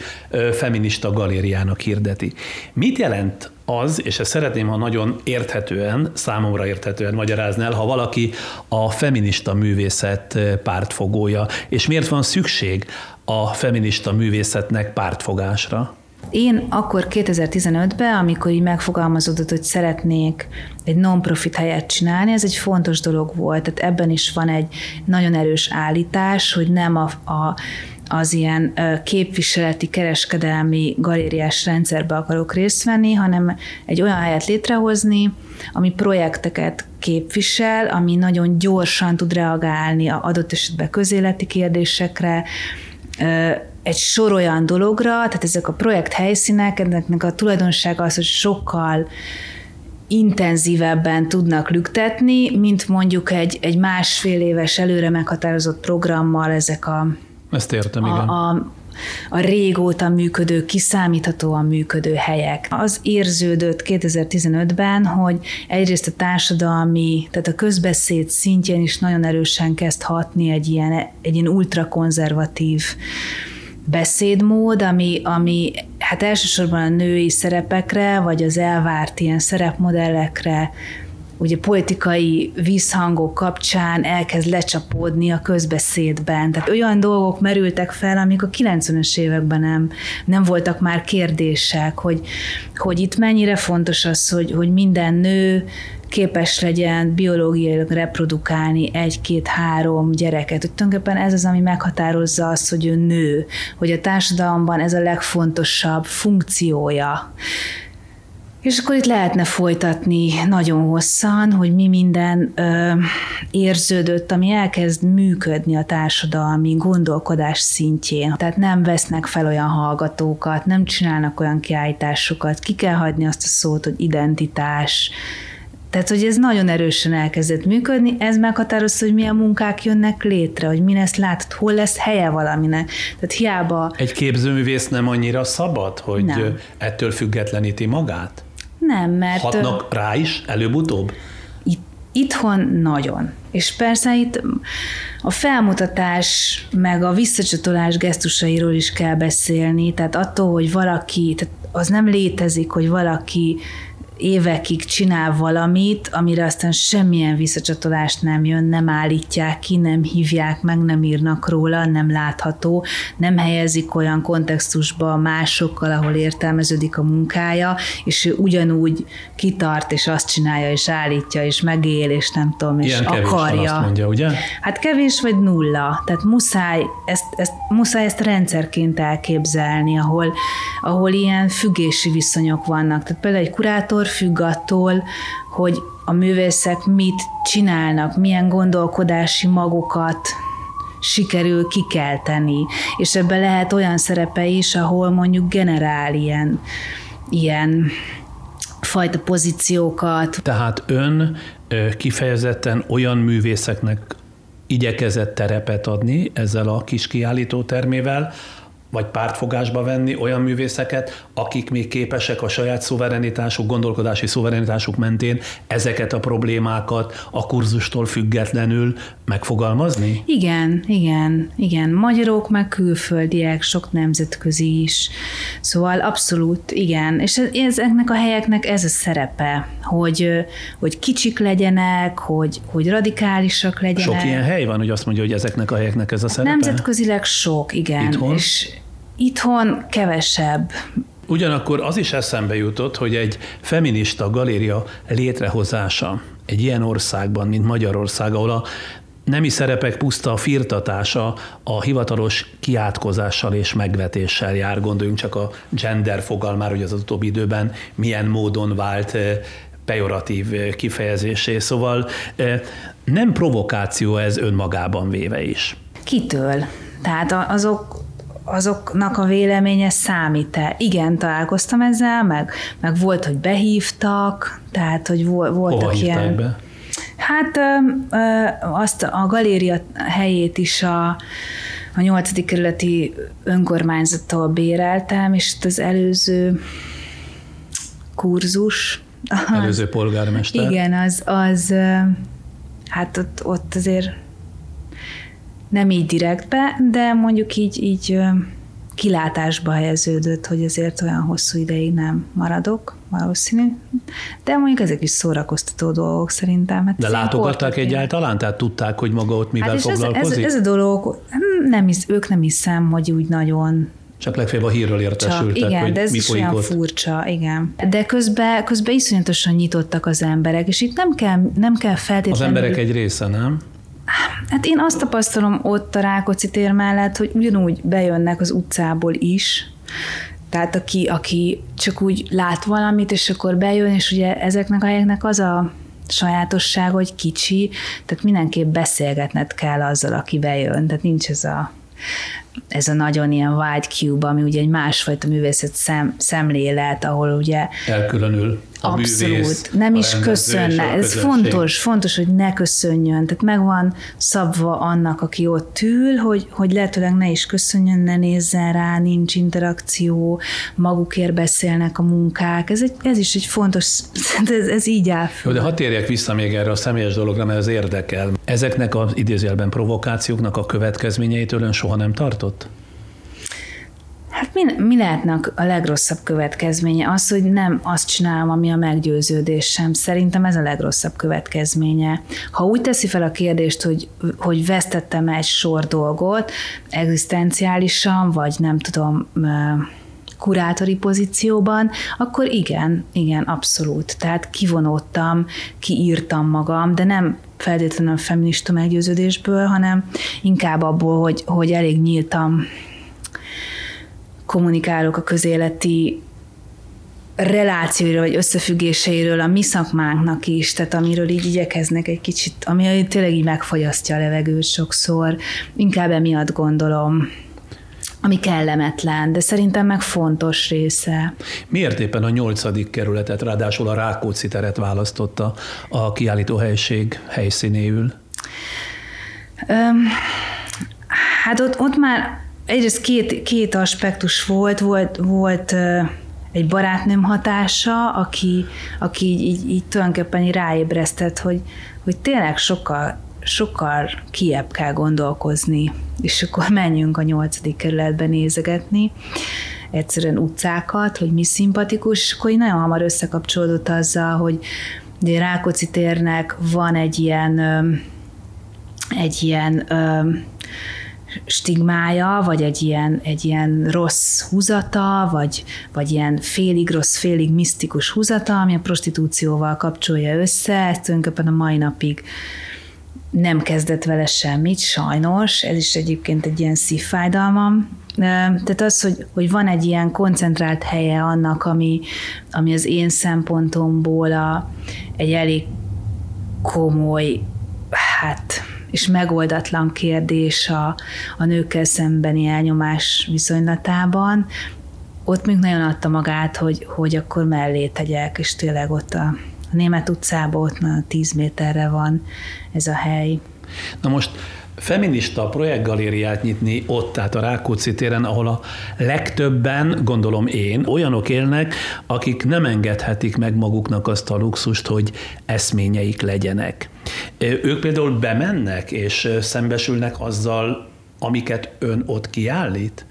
feminista galériának hirdeti. Mit jelent az, és ezt szeretném, ha nagyon érthetően, számomra érthetően magyarázni el, ha valaki a feminista művészet pártfogója, és miért van szükség a feminista művészetnek pártfogásra? Én akkor 2015-ben, amikor így megfogalmazódott, hogy szeretnék egy non-profit helyet csinálni, ez egy fontos dolog volt. Tehát ebben is van egy nagyon erős állítás, hogy nem a, a az ilyen képviseleti, kereskedelmi galériás rendszerbe akarok részt venni, hanem egy olyan helyet létrehozni, ami projekteket képvisel, ami nagyon gyorsan tud reagálni a adott esetben közéleti kérdésekre, egy sor olyan dologra, tehát ezek a projekt helyszínek, ennek a tulajdonsága az, hogy sokkal intenzívebben tudnak lüktetni, mint mondjuk egy, egy másfél éves előre meghatározott programmal ezek a ezt értem, igen. A, a, régóta működő, kiszámíthatóan működő helyek. Az érződött 2015-ben, hogy egyrészt a társadalmi, tehát a közbeszéd szintjén is nagyon erősen kezd hatni egy ilyen, egy ilyen ultrakonzervatív beszédmód, ami, ami hát elsősorban a női szerepekre, vagy az elvárt ilyen szerepmodellekre ugye politikai visszhangok kapcsán elkezd lecsapódni a közbeszédben. Tehát olyan dolgok merültek fel, amik a 90-es években nem, nem voltak már kérdések, hogy, hogy itt mennyire fontos az, hogy, hogy minden nő képes legyen biológiailag reprodukálni egy-két-három gyereket. Hogy tulajdonképpen ez az, ami meghatározza azt, hogy ő nő, hogy a társadalomban ez a legfontosabb funkciója. És akkor itt lehetne folytatni nagyon hosszan, hogy mi minden ö, érződött, ami elkezd működni a társadalmi gondolkodás szintjén. Tehát nem vesznek fel olyan hallgatókat, nem csinálnak olyan kiállításokat, ki kell hagyni azt a szót, hogy identitás, tehát, hogy ez nagyon erősen elkezdett működni, ez meghatározza, hogy milyen munkák jönnek létre, hogy mi lesz látod, hol lesz helye valaminek. Tehát hiába... Egy képzőművész nem annyira szabad, hogy nem. ettől függetleníti magát? Nem, mert... Hatnak rá is előbb-utóbb? Itt, itthon nagyon. És persze itt a felmutatás meg a visszacsatolás gesztusairól is kell beszélni, tehát attól, hogy valaki, tehát az nem létezik, hogy valaki évekig csinál valamit, amire aztán semmilyen visszacsatolást nem jön, nem állítják ki, nem hívják meg, nem írnak róla, nem látható, nem helyezik olyan kontextusba másokkal, ahol értelmeződik a munkája, és ő ugyanúgy kitart, és azt csinálja, és állítja, és megél, és nem tudom, és Ilyen akarja. Azt mondja, ugye? Hát kevés vagy nulla. Tehát muszáj ezt, ezt, muszáj ezt rendszerként elképzelni, ahol, ahol ilyen függési viszonyok vannak. Tehát például egy kurátor függ attól, hogy a művészek mit csinálnak, milyen gondolkodási magokat sikerül kikelteni. És ebben lehet olyan szerepe is, ahol mondjuk generál ilyen, ilyen fajta pozíciókat. Tehát ön kifejezetten olyan művészeknek igyekezett terepet adni ezzel a kis kiállító termével, vagy pártfogásba venni olyan művészeket, akik még képesek a saját szuverenitásuk, gondolkodási szuverenitásuk mentén ezeket a problémákat a kurzustól függetlenül megfogalmazni? Igen, igen, igen. Magyarok, meg külföldiek, sok nemzetközi is. Szóval abszolút, igen. És ezeknek a helyeknek ez a szerepe, hogy, hogy kicsik legyenek, hogy, hogy radikálisak legyenek. Sok ilyen hely van, hogy azt mondja, hogy ezeknek a helyeknek ez a szerepe? Nemzetközileg sok, igen. Itthon? És Itthon kevesebb. Ugyanakkor az is eszembe jutott, hogy egy feminista galéria létrehozása egy ilyen országban, mint Magyarország, ahol a nemi szerepek puszta firtatása a hivatalos kiátkozással és megvetéssel jár. Gondoljunk csak a gender fogalmára, hogy az, utóbbi időben milyen módon vált eh, pejoratív eh, kifejezésé. Szóval eh, nem provokáció ez önmagában véve is. Kitől? Tehát azok azoknak a véleménye számít-e? Igen, találkoztam ezzel, meg, meg volt, hogy behívtak, tehát, hogy voltak Hova ilyen... Be? Hát ö, ö, azt a galéria helyét is a a nyolcadik kerületi önkormányzattól béreltem, és az előző kurzus. Előző polgármester. Igen, az, az hát ott, ott azért nem így direktbe, de mondjuk így, így kilátásba helyeződött, hogy azért olyan hosszú ideig nem maradok, valószínű. De mondjuk ezek is szórakoztató dolgok szerintem. Hát De látogatták egyáltalán? Tehát tudták, hogy maga ott mivel hát foglalkozik? Ez, ez, ez a dolog, nem hisz, ők nem hiszem, hogy úgy nagyon csak legfeljebb a hírről értesültek, Csak, igen, hogy de ez mi is olyan ott. furcsa, igen. De közben, közben iszonyatosan nyitottak az emberek, és itt nem kell, nem kell feltétlenül... Az emberek egy része, nem? Hát én azt tapasztalom ott a Rákóczi tér mellett, hogy ugyanúgy bejönnek az utcából is, tehát aki, aki csak úgy lát valamit, és akkor bejön, és ugye ezeknek a helyeknek az a sajátosság, hogy kicsi, tehát mindenképp beszélgetned kell azzal, aki bejön, tehát nincs ez a ez a nagyon ilyen wide cube, ami ugye egy másfajta művészet szem, szemlélet, ahol ugye elkülönül a Abszolút, művész, nem a is köszönne. Ez fontos, fontos, hogy ne köszönjön. Tehát megvan szabva annak, aki ott ül, hogy, hogy lehetőleg ne is köszönjön, ne nézzen rá, nincs interakció, magukért beszélnek a munkák. Ez, egy, ez is egy fontos, [laughs] ez, ez így áll. Jó, de ha térjek vissza még erre a személyes dologra, mert ez érdekel. Ezeknek az idézőjelben provokációknak a következményeitől ön soha nem tartott? Hát mi, mi lehetne a legrosszabb következménye? Az, hogy nem azt csinálom, ami a meggyőződésem. Szerintem ez a legrosszabb következménye. Ha úgy teszi fel a kérdést, hogy, hogy vesztettem egy sor dolgot, egzisztenciálisan, vagy nem tudom, kurátori pozícióban, akkor igen, igen, abszolút. Tehát kivonódtam, kiírtam magam, de nem feltétlenül feminista meggyőződésből, hanem inkább abból, hogy, hogy elég nyíltam kommunikálok a közéleti relációiról, vagy összefüggéseiről a mi szakmánknak is, tehát amiről így igyekeznek egy kicsit, ami tényleg így megfogyasztja a levegőt sokszor, inkább emiatt gondolom, ami kellemetlen, de szerintem meg fontos része. Miért éppen a nyolcadik kerületet, ráadásul a Rákóczi teret választotta a kiállítóhelység helyszínéül? Öm, hát ott, ott már egyrészt két, két aspektus volt, volt, volt egy barátnőm hatása, aki, aki így, így, így tulajdonképpen ráébresztett, hogy, hogy tényleg sokkal, sokkal kiebb kell gondolkozni, és akkor menjünk a nyolcadik kerületbe nézegetni egyszerűen utcákat, hogy mi szimpatikus, és akkor nagyon hamar összekapcsolódott azzal, hogy de Rákóczi térnek van egy ilyen egy ilyen stigmája, vagy egy ilyen, egy ilyen rossz húzata, vagy, vagy ilyen félig rossz, félig misztikus húzata, ami a prostitúcióval kapcsolja össze, ez tulajdonképpen a mai napig nem kezdett vele semmit, sajnos, ez is egyébként egy ilyen szívfájdalmam. Tehát az, hogy, hogy van egy ilyen koncentrált helye annak, ami, ami az én szempontomból a, egy elég komoly, hát és megoldatlan kérdés a, a nőkkel szembeni elnyomás viszonylatában, ott még nagyon adta magát, hogy, hogy akkor mellé tegyek, és tényleg ott a, Német utcában ott már 10 méterre van ez a hely. Na most feminista projektgalériát nyitni ott, tehát a Rákóczi téren, ahol a legtöbben, gondolom én, olyanok élnek, akik nem engedhetik meg maguknak azt a luxust, hogy eszményeik legyenek. Ők például bemennek és szembesülnek azzal, amiket ön ott kiállít?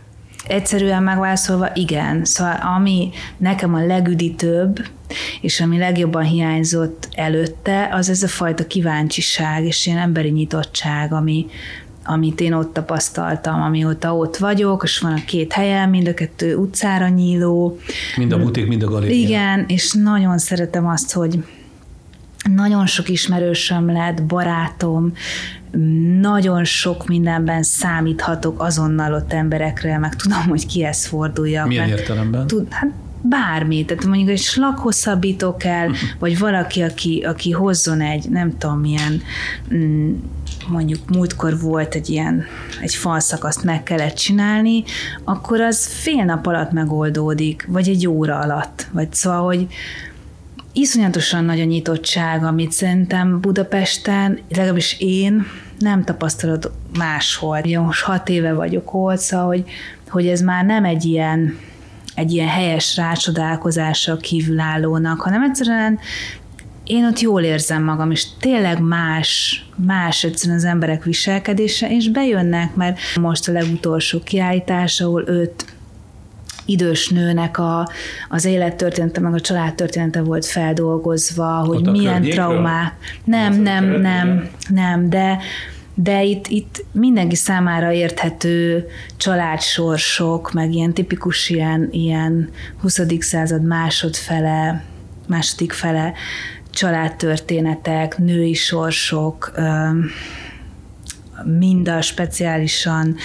Egyszerűen megválaszolva, igen. Szóval ami nekem a legüdítőbb, és ami legjobban hiányzott előtte, az ez a fajta kíváncsiság és ilyen emberi nyitottság, ami, amit én ott tapasztaltam, amióta ott vagyok, és van a két helyen, mind a kettő utcára nyíló. Mind a butik, mind a galéria. Igen, és nagyon szeretem azt, hogy nagyon sok ismerősöm lett, barátom, nagyon sok mindenben számíthatok azonnal ott emberekre, meg tudom, hogy kihez forduljak. Milyen értelemben? Tud, hát bármi, tehát mondjuk egy slaghosszabbító kell, uh-huh. vagy valaki, aki, aki hozzon egy, nem tudom, milyen mm, mondjuk múltkor volt egy ilyen, egy falszakaszt meg kellett csinálni, akkor az fél nap alatt megoldódik, vagy egy óra alatt. Vagy szóval, hogy iszonyatosan nagy a nyitottság, amit szerintem Budapesten, legalábbis én nem tapasztalod máshol. Ugye most hat éve vagyok ott, szóval, hogy, hogy ez már nem egy ilyen, egy ilyen helyes rácsodálkozással kívülállónak, hanem egyszerűen én ott jól érzem magam, és tényleg más, más egyszerűen az emberek viselkedése, és bejönnek, mert most a legutolsó kiállítás, ahol öt idős nőnek a, az élettörténete, meg a családtörténete volt feldolgozva, hogy Ott milyen traumák. Nem, nem, nem, nem, de de itt, itt mindenki számára érthető családsorsok, meg ilyen tipikus ilyen, ilyen 20. század másodfele, második fele családtörténetek, női sorsok, mind a speciálisan,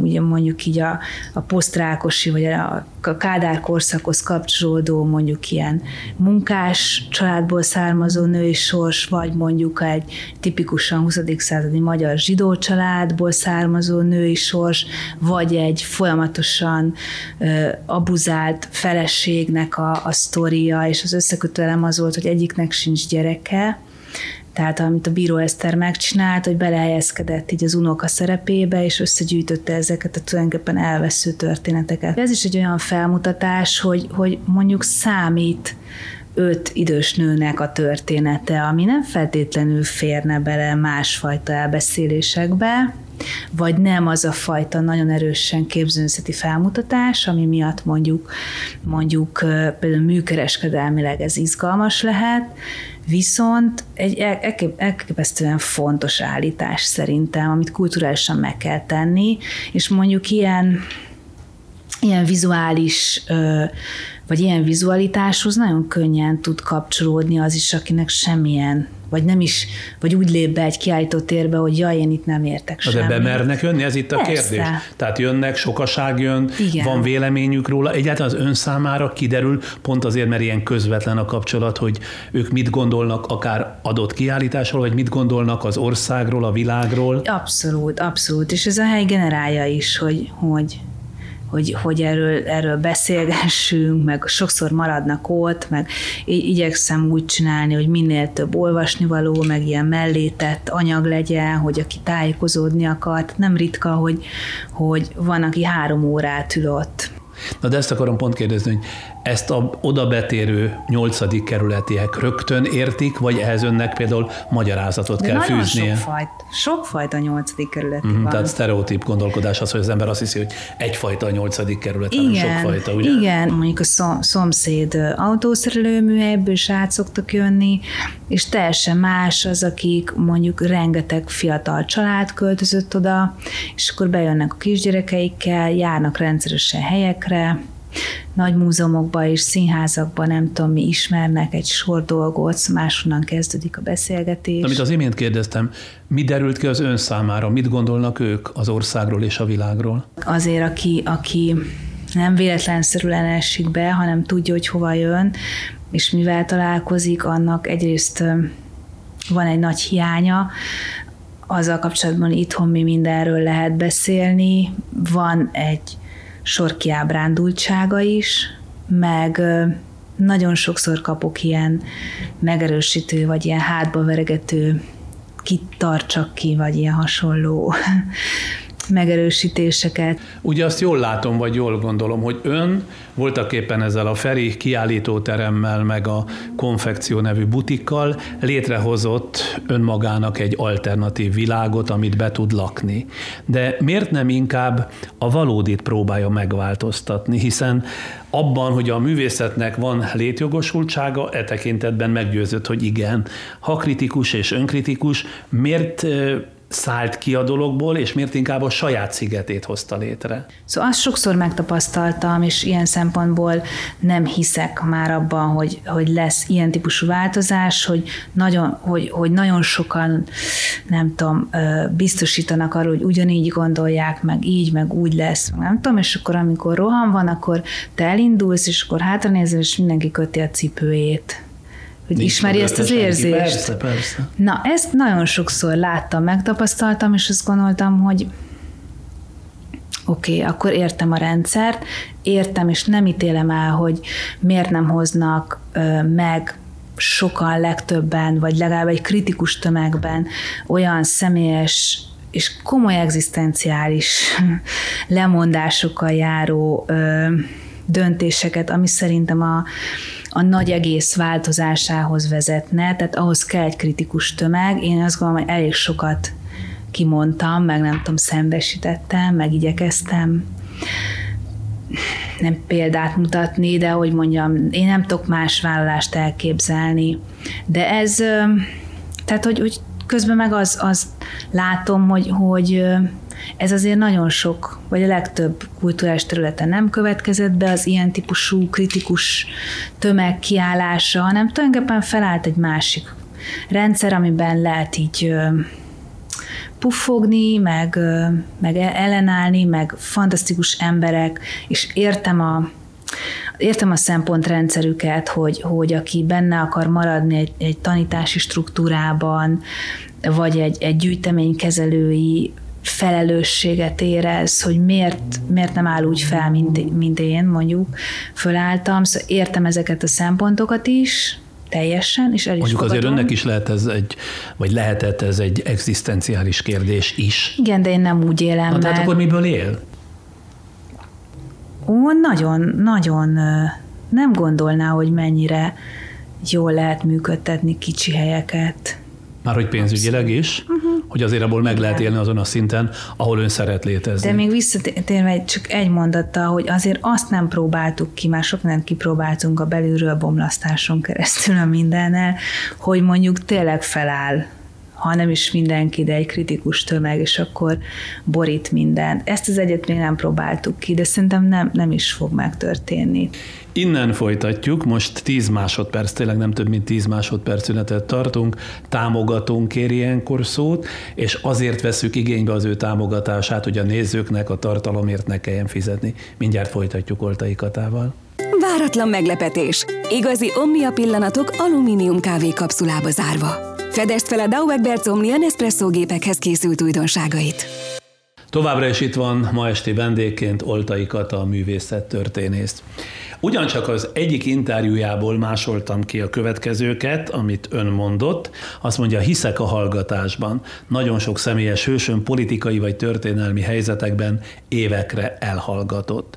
ugye mondjuk így a, a posztrákosi, vagy a, Kádár korszakhoz kapcsolódó mondjuk ilyen munkás családból származó női sors, vagy mondjuk egy tipikusan 20. századi magyar zsidó családból származó női sors, vagy egy folyamatosan abuzált feleségnek a, a sztoria, és az összekötő elem az volt, hogy egyiknek sincs gyereke, tehát amit a bíró Eszter megcsinált, hogy belehelyezkedett így az unoka szerepébe, és összegyűjtötte ezeket a tulajdonképpen elvesző történeteket. Ez is egy olyan felmutatás, hogy, hogy mondjuk számít öt idős nőnek a története, ami nem feltétlenül férne bele másfajta elbeszélésekbe, vagy nem az a fajta nagyon erősen képzőnszeti felmutatás, ami miatt mondjuk, mondjuk például műkereskedelmileg ez izgalmas lehet, Viszont egy elképesztően fontos állítás szerintem, amit kulturálisan meg kell tenni, és mondjuk ilyen, ilyen vizuális vagy ilyen vizualitáshoz nagyon könnyen tud kapcsolódni az is, akinek semmilyen vagy nem is, vagy úgy lép be egy kiállító térbe, hogy jaj, én itt nem értek semmit. De bemernek jönni, ez itt a Persze. kérdés. Tehát jönnek, sokaság jön, Igen. van véleményük róla. Egyáltalán az ön számára kiderül, pont azért, mert ilyen közvetlen a kapcsolat, hogy ők mit gondolnak akár adott kiállításról, vagy mit gondolnak az országról, a világról. Abszolút, abszolút. És ez a hely generálja is, hogy, hogy hogy, hogy erről, erről beszélgessünk, meg sokszor maradnak ott, meg igyekszem úgy csinálni, hogy minél több olvasnivaló, meg ilyen mellétett anyag legyen, hogy aki tájékozódni akart. Nem ritka, hogy, hogy van, aki három órát ül ott. Na de ezt akarom pont kérdezni, hogy ezt a oda betérő nyolcadik kerületiek rögtön értik, vagy ehhez önnek például magyarázatot De kell nagyon fűznie? Sokfajta, sokfajta nyolcadik kerületi mm, van. Tehát sztereotíp gondolkodás az, hogy az ember azt hiszi, hogy egyfajta a nyolcadik kerület, igen, sokfajta, ugye? Igen, mondjuk a szomszéd autószerelő műhelyből is át szoktak jönni, és teljesen más az, akik mondjuk rengeteg fiatal család költözött oda, és akkor bejönnek a kisgyerekeikkel, járnak rendszeresen helyekre, nagy múzeumokban és színházakban nem tudom mi ismernek egy sor dolgot, máshonnan kezdődik a beszélgetés. Amit az imént kérdeztem, mi derült ki az ön számára, mit gondolnak ők az országról és a világról? Azért, aki, aki nem véletlenszerűen esik be, hanem tudja, hogy hova jön, és mivel találkozik, annak egyrészt van egy nagy hiánya, azzal kapcsolatban itthon mi mindenről lehet beszélni, van egy sor kiábrándultsága is, meg nagyon sokszor kapok ilyen megerősítő, vagy ilyen hátba veregető kitartsak ki, vagy ilyen hasonló megerősítéseket. Ugye azt jól látom, vagy jól gondolom, hogy ön voltak éppen ezzel a Feri kiállítóteremmel, meg a konfekció nevű butikkal létrehozott önmagának egy alternatív világot, amit be tud lakni. De miért nem inkább a valódit próbálja megváltoztatni, hiszen abban, hogy a művészetnek van létjogosultsága, e tekintetben meggyőzött, hogy igen. Ha kritikus és önkritikus, miért szállt ki a dologból, és miért inkább a saját szigetét hozta létre. Szóval azt sokszor megtapasztaltam, és ilyen szempontból nem hiszek már abban, hogy, hogy lesz ilyen típusú változás, hogy nagyon, hogy, hogy nagyon sokan, nem tudom, biztosítanak arról, hogy ugyanígy gondolják, meg így, meg úgy lesz, nem tudom, és akkor amikor rohan van, akkor te elindulsz, és akkor hátranézel, és mindenki köti a cipőjét hogy Nincs ismeri ezt az érzést. Persze, persze. Na, ezt nagyon sokszor láttam, megtapasztaltam, és azt gondoltam, hogy oké, okay, akkor értem a rendszert, értem, és nem ítélem el, hogy miért nem hoznak ö, meg sokan, legtöbben, vagy legalább egy kritikus tömegben olyan személyes és komoly egzisztenciális [laughs] lemondásokkal járó ö, döntéseket, ami szerintem a, a nagy egész változásához vezetne, tehát ahhoz kell egy kritikus tömeg. Én azt gondolom, hogy elég sokat kimondtam, meg nem tudom, szembesítettem, meg igyekeztem nem példát mutatni, de hogy mondjam, én nem tudok más vállalást elképzelni. De ez, tehát hogy, hogy közben meg az, az látom, hogy, hogy ez azért nagyon sok, vagy a legtöbb kulturális területen nem következett be az ilyen típusú kritikus tömeg kiállása, hanem tulajdonképpen felállt egy másik rendszer, amiben lehet így puffogni, meg, meg ellenállni, meg fantasztikus emberek, és értem a, értem a szempontrendszerüket, hogy, hogy aki benne akar maradni egy, egy tanítási struktúrában, vagy egy, egy gyűjteménykezelői felelősséget érez, hogy miért, miért nem áll úgy fel, mint, mint én mondjuk fölálltam. Szóval értem ezeket a szempontokat is, teljesen, és el is Mondjuk fogadom. azért önnek is lehet ez egy, vagy lehetett ez egy egzisztenciális kérdés is. Igen, de én nem úgy élem Na, meg. tehát akkor miből él? Ó, nagyon, nagyon nem gondolná, hogy mennyire jól lehet működtetni kicsi helyeket. Már hogy pénzügyileg is, uh-huh. hogy azért abból meg lehet élni azon a szinten, ahol ön szeret létezni. De még visszatérve csak egy mondattal, hogy azért azt nem próbáltuk ki, már sok nem kipróbáltunk a belülről bomlasztáson keresztül a mindennel, hogy mondjuk tényleg feláll ha nem is mindenki, de egy kritikus tömeg, és akkor borít minden. Ezt az egyet még nem próbáltuk ki, de szerintem nem, nem is fog megtörténni. Innen folytatjuk, most 10 másodperc, tényleg nem több mint 10 másodperc szünetet tartunk, támogatónk kér ilyenkor szót, és azért veszük igénybe az ő támogatását, hogy a nézőknek a tartalomért ne kelljen fizetni. Mindjárt folytatjuk Oltai Katával. Váratlan meglepetés. Igazi Omnia pillanatok alumínium kávé kapszulába zárva. Fedezd fel a Dauberberc Omnia Nespresso gépekhez készült újdonságait. Továbbra is itt van ma esti vendégként Oltai Kata, a művészettörténész. Ugyancsak az egyik interjújából másoltam ki a következőket, amit ön mondott. Azt mondja, hiszek a hallgatásban. Nagyon sok személyes hősön politikai vagy történelmi helyzetekben évekre elhallgatott.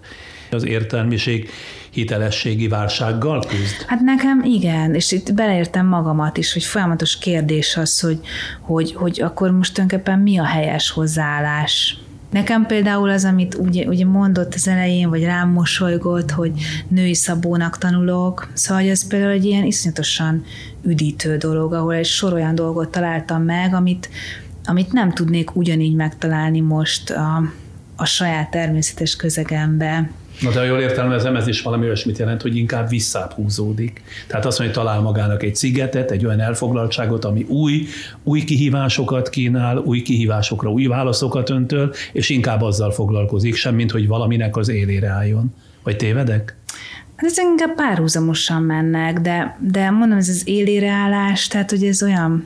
Az értelmiség hitelességi válsággal küzd? Hát nekem igen, és itt beleértem magamat is, hogy folyamatos kérdés az, hogy, hogy, hogy akkor most tulajdonképpen mi a helyes hozzáállás. Nekem például az, amit ugye, ugye mondott az elején, vagy rám mosolygott, hogy női szabónak tanulok, szóval ez például egy ilyen iszonyatosan üdítő dolog, ahol egy sor olyan dolgot találtam meg, amit, amit nem tudnék ugyanígy megtalálni most a, a saját természetes közegembe. Na de ha jól értelmezem, ez is valami olyasmit jelent, hogy inkább visszább húzódik. Tehát azt mondja, hogy talál magának egy szigetet, egy olyan elfoglaltságot, ami új, új kihívásokat kínál, új kihívásokra új válaszokat öntöl, és inkább azzal foglalkozik, sem, mint hogy valaminek az élére álljon. Vagy tévedek? Hát ez inkább párhuzamosan mennek, de, de mondom, ez az élére állás, tehát hogy ez olyan,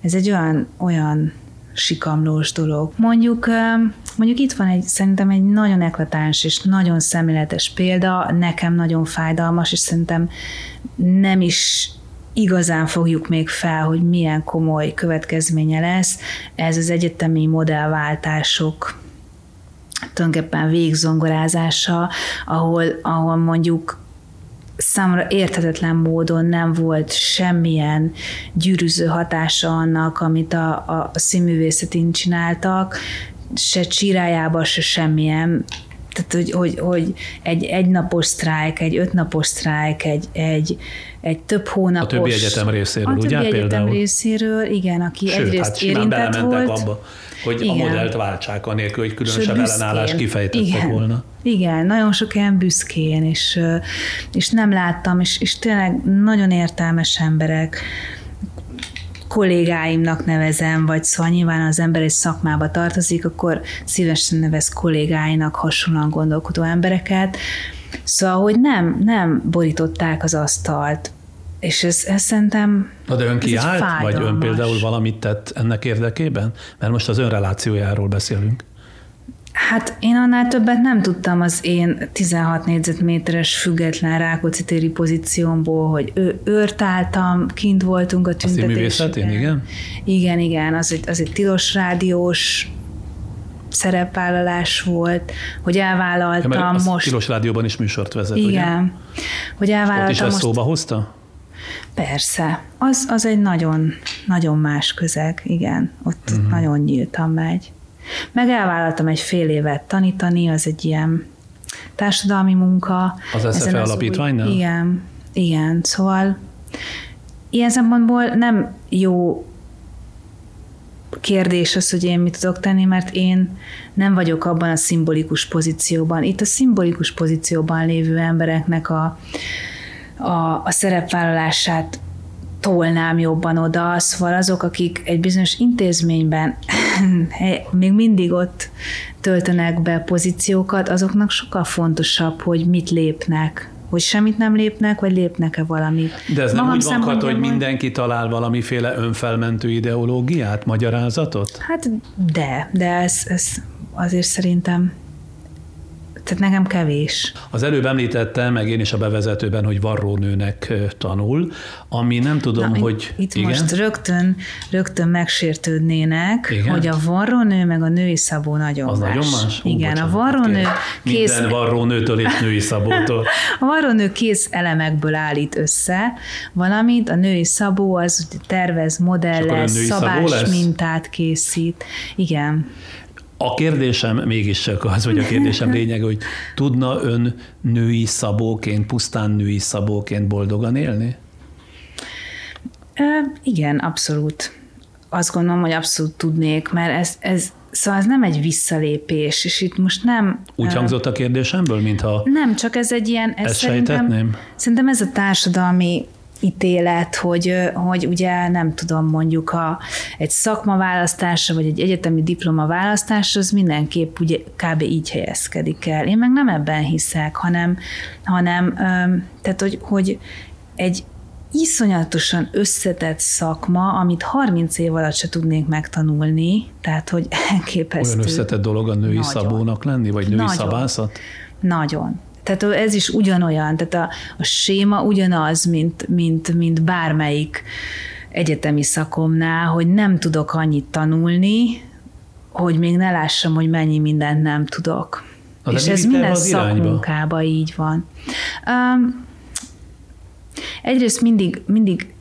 ez egy olyan, olyan sikamlós dolog. Mondjuk, mondjuk itt van egy, szerintem egy nagyon eklatáns és nagyon szemléletes példa, nekem nagyon fájdalmas, és szerintem nem is igazán fogjuk még fel, hogy milyen komoly következménye lesz. Ez az egyetemi modellváltások tulajdonképpen végzongorázása, ahol, ahol mondjuk számomra érthetetlen módon nem volt semmilyen gyűrűző hatása annak, amit a, a, a színművészetén csináltak, se csirájába, se semmilyen tehát, hogy, hogy, hogy egy egynapos sztrájk, egy ötnapos sztrájk, egy, egy, egy több hónapos... A többi egyetem részéről, a ugye többi egyetem például? részéről, igen, aki Sőt, egyrészt hát érintett volt. abba, hogy Igen. a modellt váltsák, anélkül, hogy különösebb ellenállást kifejtettek Igen. volna. Igen, nagyon sok ilyen büszkén, és, és nem láttam, és, és tényleg nagyon értelmes emberek, kollégáimnak nevezem, vagy szóval nyilván az ember egy szakmába tartozik, akkor szívesen nevez kollégáinak hasonlóan gondolkodó embereket. Szóval, hogy nem, nem borították az asztalt, és ez, ez szerintem Na de ön kiállt, vagy ön például valamit tett ennek érdekében? Mert most az ön relációjáról beszélünk. Hát én annál többet nem tudtam az én 16 négyzetméteres független Rákóczi téri pozíciómból, hogy ő, őrt álltam, kint voltunk a tüntetéseken. igen? Igen, igen, az egy, az egy tilos rádiós szerepvállalás volt, hogy elvállaltam ja, most. Tilos rádióban is műsort vezet, Igen. Ugye? Hogy elvállaltam Ott is ezt most... szóba hozta? Persze. Az, az egy nagyon, nagyon más közeg, igen. Ott uh-huh. nagyon nyíltan megy. Meg elvállaltam egy fél évet tanítani, az egy ilyen társadalmi munka. Az SZFE alapítványnál? Igen, igen. Szóval ilyen szempontból nem jó kérdés az, hogy én mit tudok tenni, mert én nem vagyok abban a szimbolikus pozícióban. Itt a szimbolikus pozícióban lévő embereknek a, a, a szerepvállalását tolnám jobban oda, szóval azok, akik egy bizonyos intézményben [laughs] még mindig ott töltenek be pozíciókat, azoknak sokkal fontosabb, hogy mit lépnek, hogy semmit nem lépnek, vagy lépnek-e valamit. De ez nem Magam úgy van, hogy mindenki talál valamiféle önfelmentő ideológiát, magyarázatot? Hát de, de ez, ez azért szerintem tehát nekem kevés. Az előbb említettem, meg én is a bevezetőben, hogy varrónőnek tanul, ami nem tudom, Na, hogy... Itt igen? most rögtön, rögtön megsértődnének, igen? hogy a varrónő meg a női szabó nagyon Az más. nagyon más? Ó, igen, bocsánat, a varrónő kész... Minden varrónőtől és női szabótól. [laughs] a varrónő kész elemekből állít össze valamit, a női szabó az tervez, modellez, szabás mintát készít. Igen. A kérdésem mégiscsak az, vagy a kérdésem [laughs] lényege, hogy tudna ön női szabóként, pusztán női szabóként boldogan élni? Igen, abszolút. Azt gondolom, hogy abszolút tudnék, mert ez, ez Szóval ez nem egy visszalépés, és itt most nem... Úgy hangzott a kérdésemből, mintha... Nem, csak ez egy ilyen... Ez ezt szerintem, szerintem ez a társadalmi ítélet, hogy, hogy ugye nem tudom, mondjuk a, egy szakma választása, vagy egy egyetemi diploma választása, az mindenképp ugye kb. így helyezkedik el. Én meg nem ebben hiszek, hanem, hanem tehát, hogy, hogy egy iszonyatosan összetett szakma, amit 30 év alatt se tudnék megtanulni, tehát hogy [laughs] elképesztő. Olyan összetett dolog a női Nagyon. szabónak lenni, vagy női Nagyon. szabászat? Nagyon. Tehát ez is ugyanolyan, tehát a, a séma ugyanaz, mint, mint, mint bármelyik egyetemi szakomnál, hogy nem tudok annyit tanulni, hogy még ne lássam, hogy mennyi mindent nem tudok. Na, És ez minden szakmunkában így van. Um, egyrészt mindig, mindig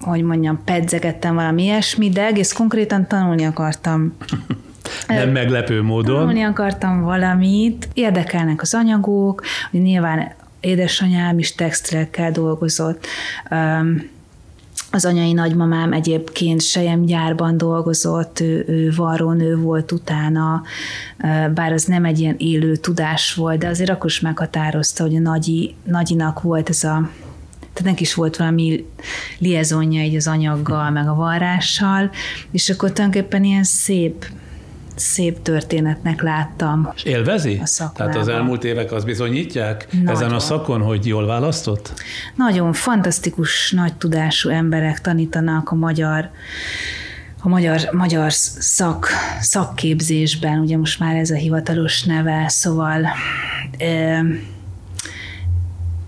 hogy mondjam, pedzegettem valami ilyesmi, de egész konkrétan tanulni akartam [laughs] nem meglepő módon. Tanulni akartam valamit, érdekelnek az anyagok, hogy nyilván édesanyám is textilekkel dolgozott, az anyai nagymamám egyébként gyárban dolgozott, ő, ő varrónő volt utána, bár az nem egy ilyen élő tudás volt, de azért akkor is meghatározta, hogy a nagyi, nagyinak volt ez a tehát neki is volt valami liezonja így az anyaggal, meg a varrással, és akkor tulajdonképpen ilyen szép szép történetnek láttam. És élvezi? A Tehát az elmúlt évek az bizonyítják Nagyon. ezen a szakon, hogy jól választott? Nagyon fantasztikus, nagy tudású emberek tanítanak a magyar a magyar, magyar szak, szakképzésben, ugye most már ez a hivatalos neve, szóval e,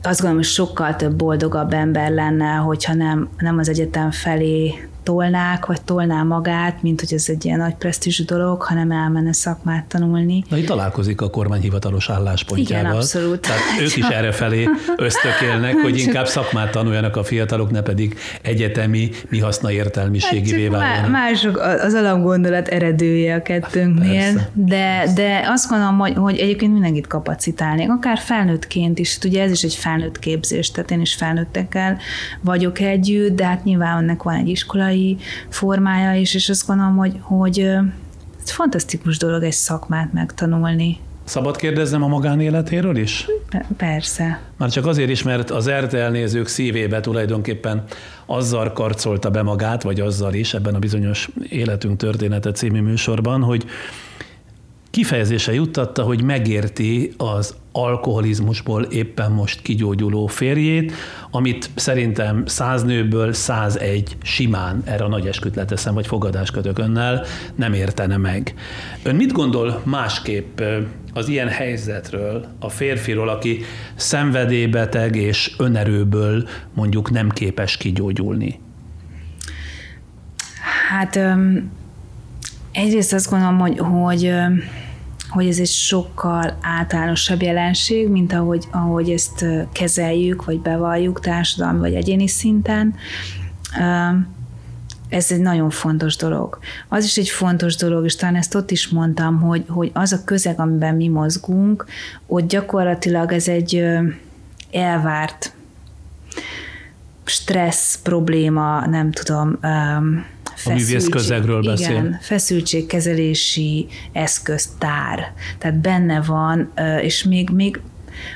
azt gondolom, hogy sokkal több boldogabb ember lenne, hogyha nem, nem az egyetem felé tolnák, vagy tolná magát, mint hogy ez egy ilyen nagy presztízsű dolog, hanem elmenne szakmát tanulni. Na itt találkozik a kormány hivatalos álláspontjával. Igen, abszolút. Tehát ők is erre felé ösztökélnek, hogy inkább szakmát tanuljanak a fiatalok, ne pedig egyetemi, mi haszna értelmiségivé hát váljanak. Mások az alapgondolat eredője a kettőnknél, de, de azt gondolom, hogy, hogy egyébként mindenkit kapacitálnék, akár felnőttként is, ugye ez is egy felnőtt képzés, tehát én is felnőttekkel vagyok együtt, de hát nyilván ennek van egy iskolai iskolai formája is, és azt gondolom, hogy, hogy ez fantasztikus dolog egy szakmát megtanulni. Szabad kérdeznem a magánéletéről is? Persze. Már csak azért is, mert az RTL nézők szívébe tulajdonképpen azzal karcolta be magát, vagy azzal is ebben a bizonyos Életünk története című műsorban, hogy kifejezése juttatta, hogy megérti az alkoholizmusból éppen most kigyógyuló férjét, amit szerintem száz nőből 101 simán, erre a nagy esküt leteszem, vagy fogadás kötök önnel, nem értene meg. Ön mit gondol másképp az ilyen helyzetről, a férfiról, aki szenvedélybeteg és önerőből mondjuk nem képes kigyógyulni? Hát egyrészt azt gondolom, hogy, hogy hogy ez egy sokkal általánosabb jelenség, mint ahogy, ahogy ezt kezeljük, vagy bevalljuk társadalmi vagy egyéni szinten. Ez egy nagyon fontos dolog. Az is egy fontos dolog, és talán ezt ott is mondtam, hogy, hogy az a közeg, amiben mi mozgunk, ott gyakorlatilag ez egy elvárt stressz probléma, nem tudom, feszültség, közegről beszél. Igen, feszültségkezelési eszköztár. Tehát benne van, és még, még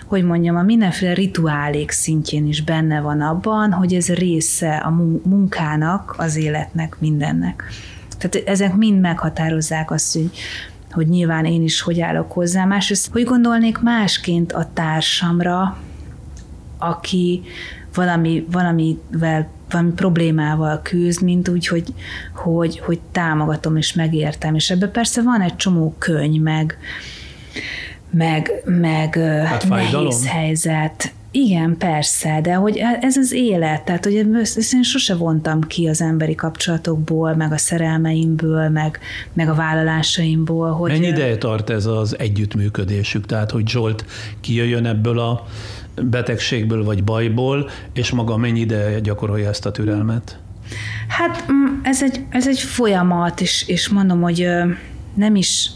hogy mondjam, a mindenféle rituálék szintjén is benne van abban, hogy ez része a munkának, az életnek, mindennek. Tehát ezek mind meghatározzák azt, hogy, hogy nyilván én is hogy állok hozzá. Másrészt, hogy gondolnék másként a társamra, aki valami, valamivel valami problémával küzd, mint úgy, hogy, hogy, hogy támogatom és megértem. És ebben persze van egy csomó könyv, meg, meg, meg hát nehéz helyzet. Igen, persze, de hogy e, ez az élet, tehát hogy ezt én sose vontam ki az emberi kapcsolatokból, meg a szerelmeimből, meg, meg a vállalásaimból. Hogy Mennyi ideje tart ez az együttműködésük? Tehát, hogy Zsolt kijöjjön ebből a betegségből vagy bajból, és maga mennyi ide gyakorolja ezt a türelmet? Hát mm, ez egy, ez egy folyamat, és, és mondom, hogy nem is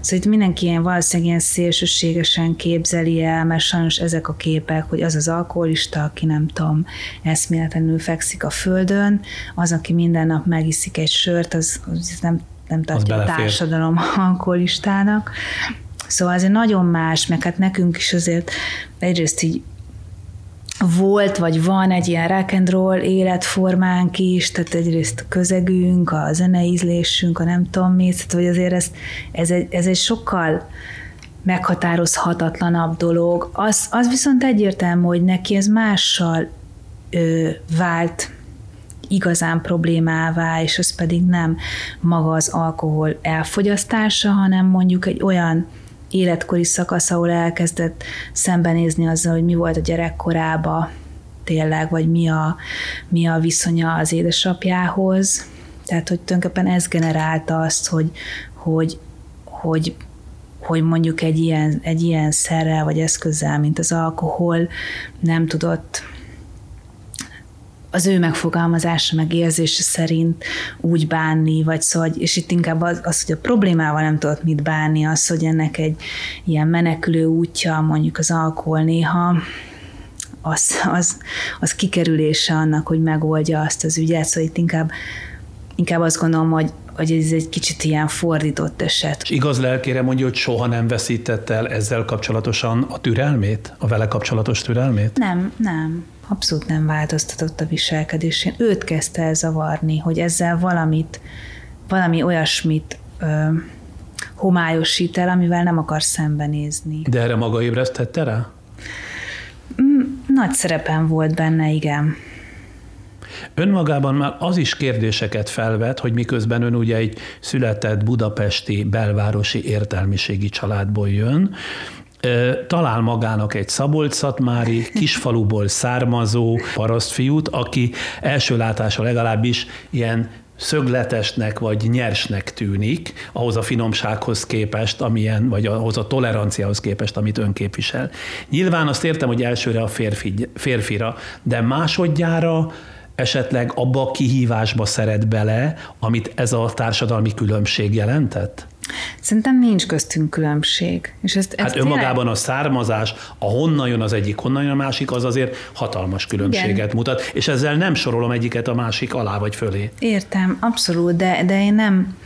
Szóval itt mindenki ilyen valószínűleg ilyen szélsőségesen képzeli el, mert sajnos ezek a képek, hogy az az alkoholista, aki nem tudom, eszméletlenül fekszik a földön, az, aki minden nap megiszik egy sört, az, az nem, nem tartja a társadalom [laughs] alkoholistának. Szóval azért nagyon más, meg hát nekünk is azért egyrészt így volt, vagy van egy ilyen rock and roll életformánk is, tehát egyrészt a közegünk, a zeneízlésünk, a nem tudom mit, tehát hogy azért ez, ez, egy, ez egy sokkal meghatározhatatlanabb dolog. Az, az viszont egyértelmű, hogy neki ez mással ö, vált igazán problémává, és az pedig nem maga az alkohol elfogyasztása, hanem mondjuk egy olyan életkori szakasz, ahol elkezdett szembenézni azzal, hogy mi volt a gyerekkorába tényleg, vagy mi a, mi a viszonya az édesapjához. Tehát, hogy tulajdonképpen ez generálta azt, hogy, hogy, hogy hogy mondjuk egy ilyen, egy ilyen szerrel vagy eszközzel, mint az alkohol, nem tudott az ő megfogalmazása, meg érzése szerint úgy bánni, vagy szóval, és itt inkább az, az, hogy a problémával nem tudott mit bánni, az, hogy ennek egy ilyen menekülő útja, mondjuk az alkohol néha, az, az, az kikerülése annak, hogy megoldja azt az ügyet, szóval itt inkább, inkább azt gondolom, hogy, hogy ez egy kicsit ilyen fordított eset. És igaz lelkére mondja, hogy soha nem veszített el ezzel kapcsolatosan a türelmét, a vele kapcsolatos türelmét? Nem, nem abszolút nem változtatott a viselkedésén. Őt kezdte el zavarni, hogy ezzel valamit, valami olyasmit ö, homályosít el, amivel nem akar szembenézni. De erre maga ébresztette rá? Mm, nagy szerepen volt benne, igen. Önmagában már az is kérdéseket felvet, hogy miközben ön ugye egy született budapesti belvárosi értelmiségi családból jön, talál magának egy Szabolcs-Szatmári kisfaluból származó parasztfiút, aki első látása legalábbis ilyen szögletesnek vagy nyersnek tűnik, ahhoz a finomsághoz képest, amilyen, vagy ahhoz a toleranciához képest, amit ön képvisel. Nyilván azt értem, hogy elsőre a férfi, férfira, de másodjára esetleg abba a kihívásba szeret bele, amit ez a társadalmi különbség jelentett? Szerintem nincs köztünk különbség. És ezt, ezt hát önmagában tényleg... a származás, a honnan jön az egyik, honnan jön a másik, az azért hatalmas különbséget Igen. mutat, és ezzel nem sorolom egyiket a másik alá vagy fölé. Értem, abszolút, de, de én nem,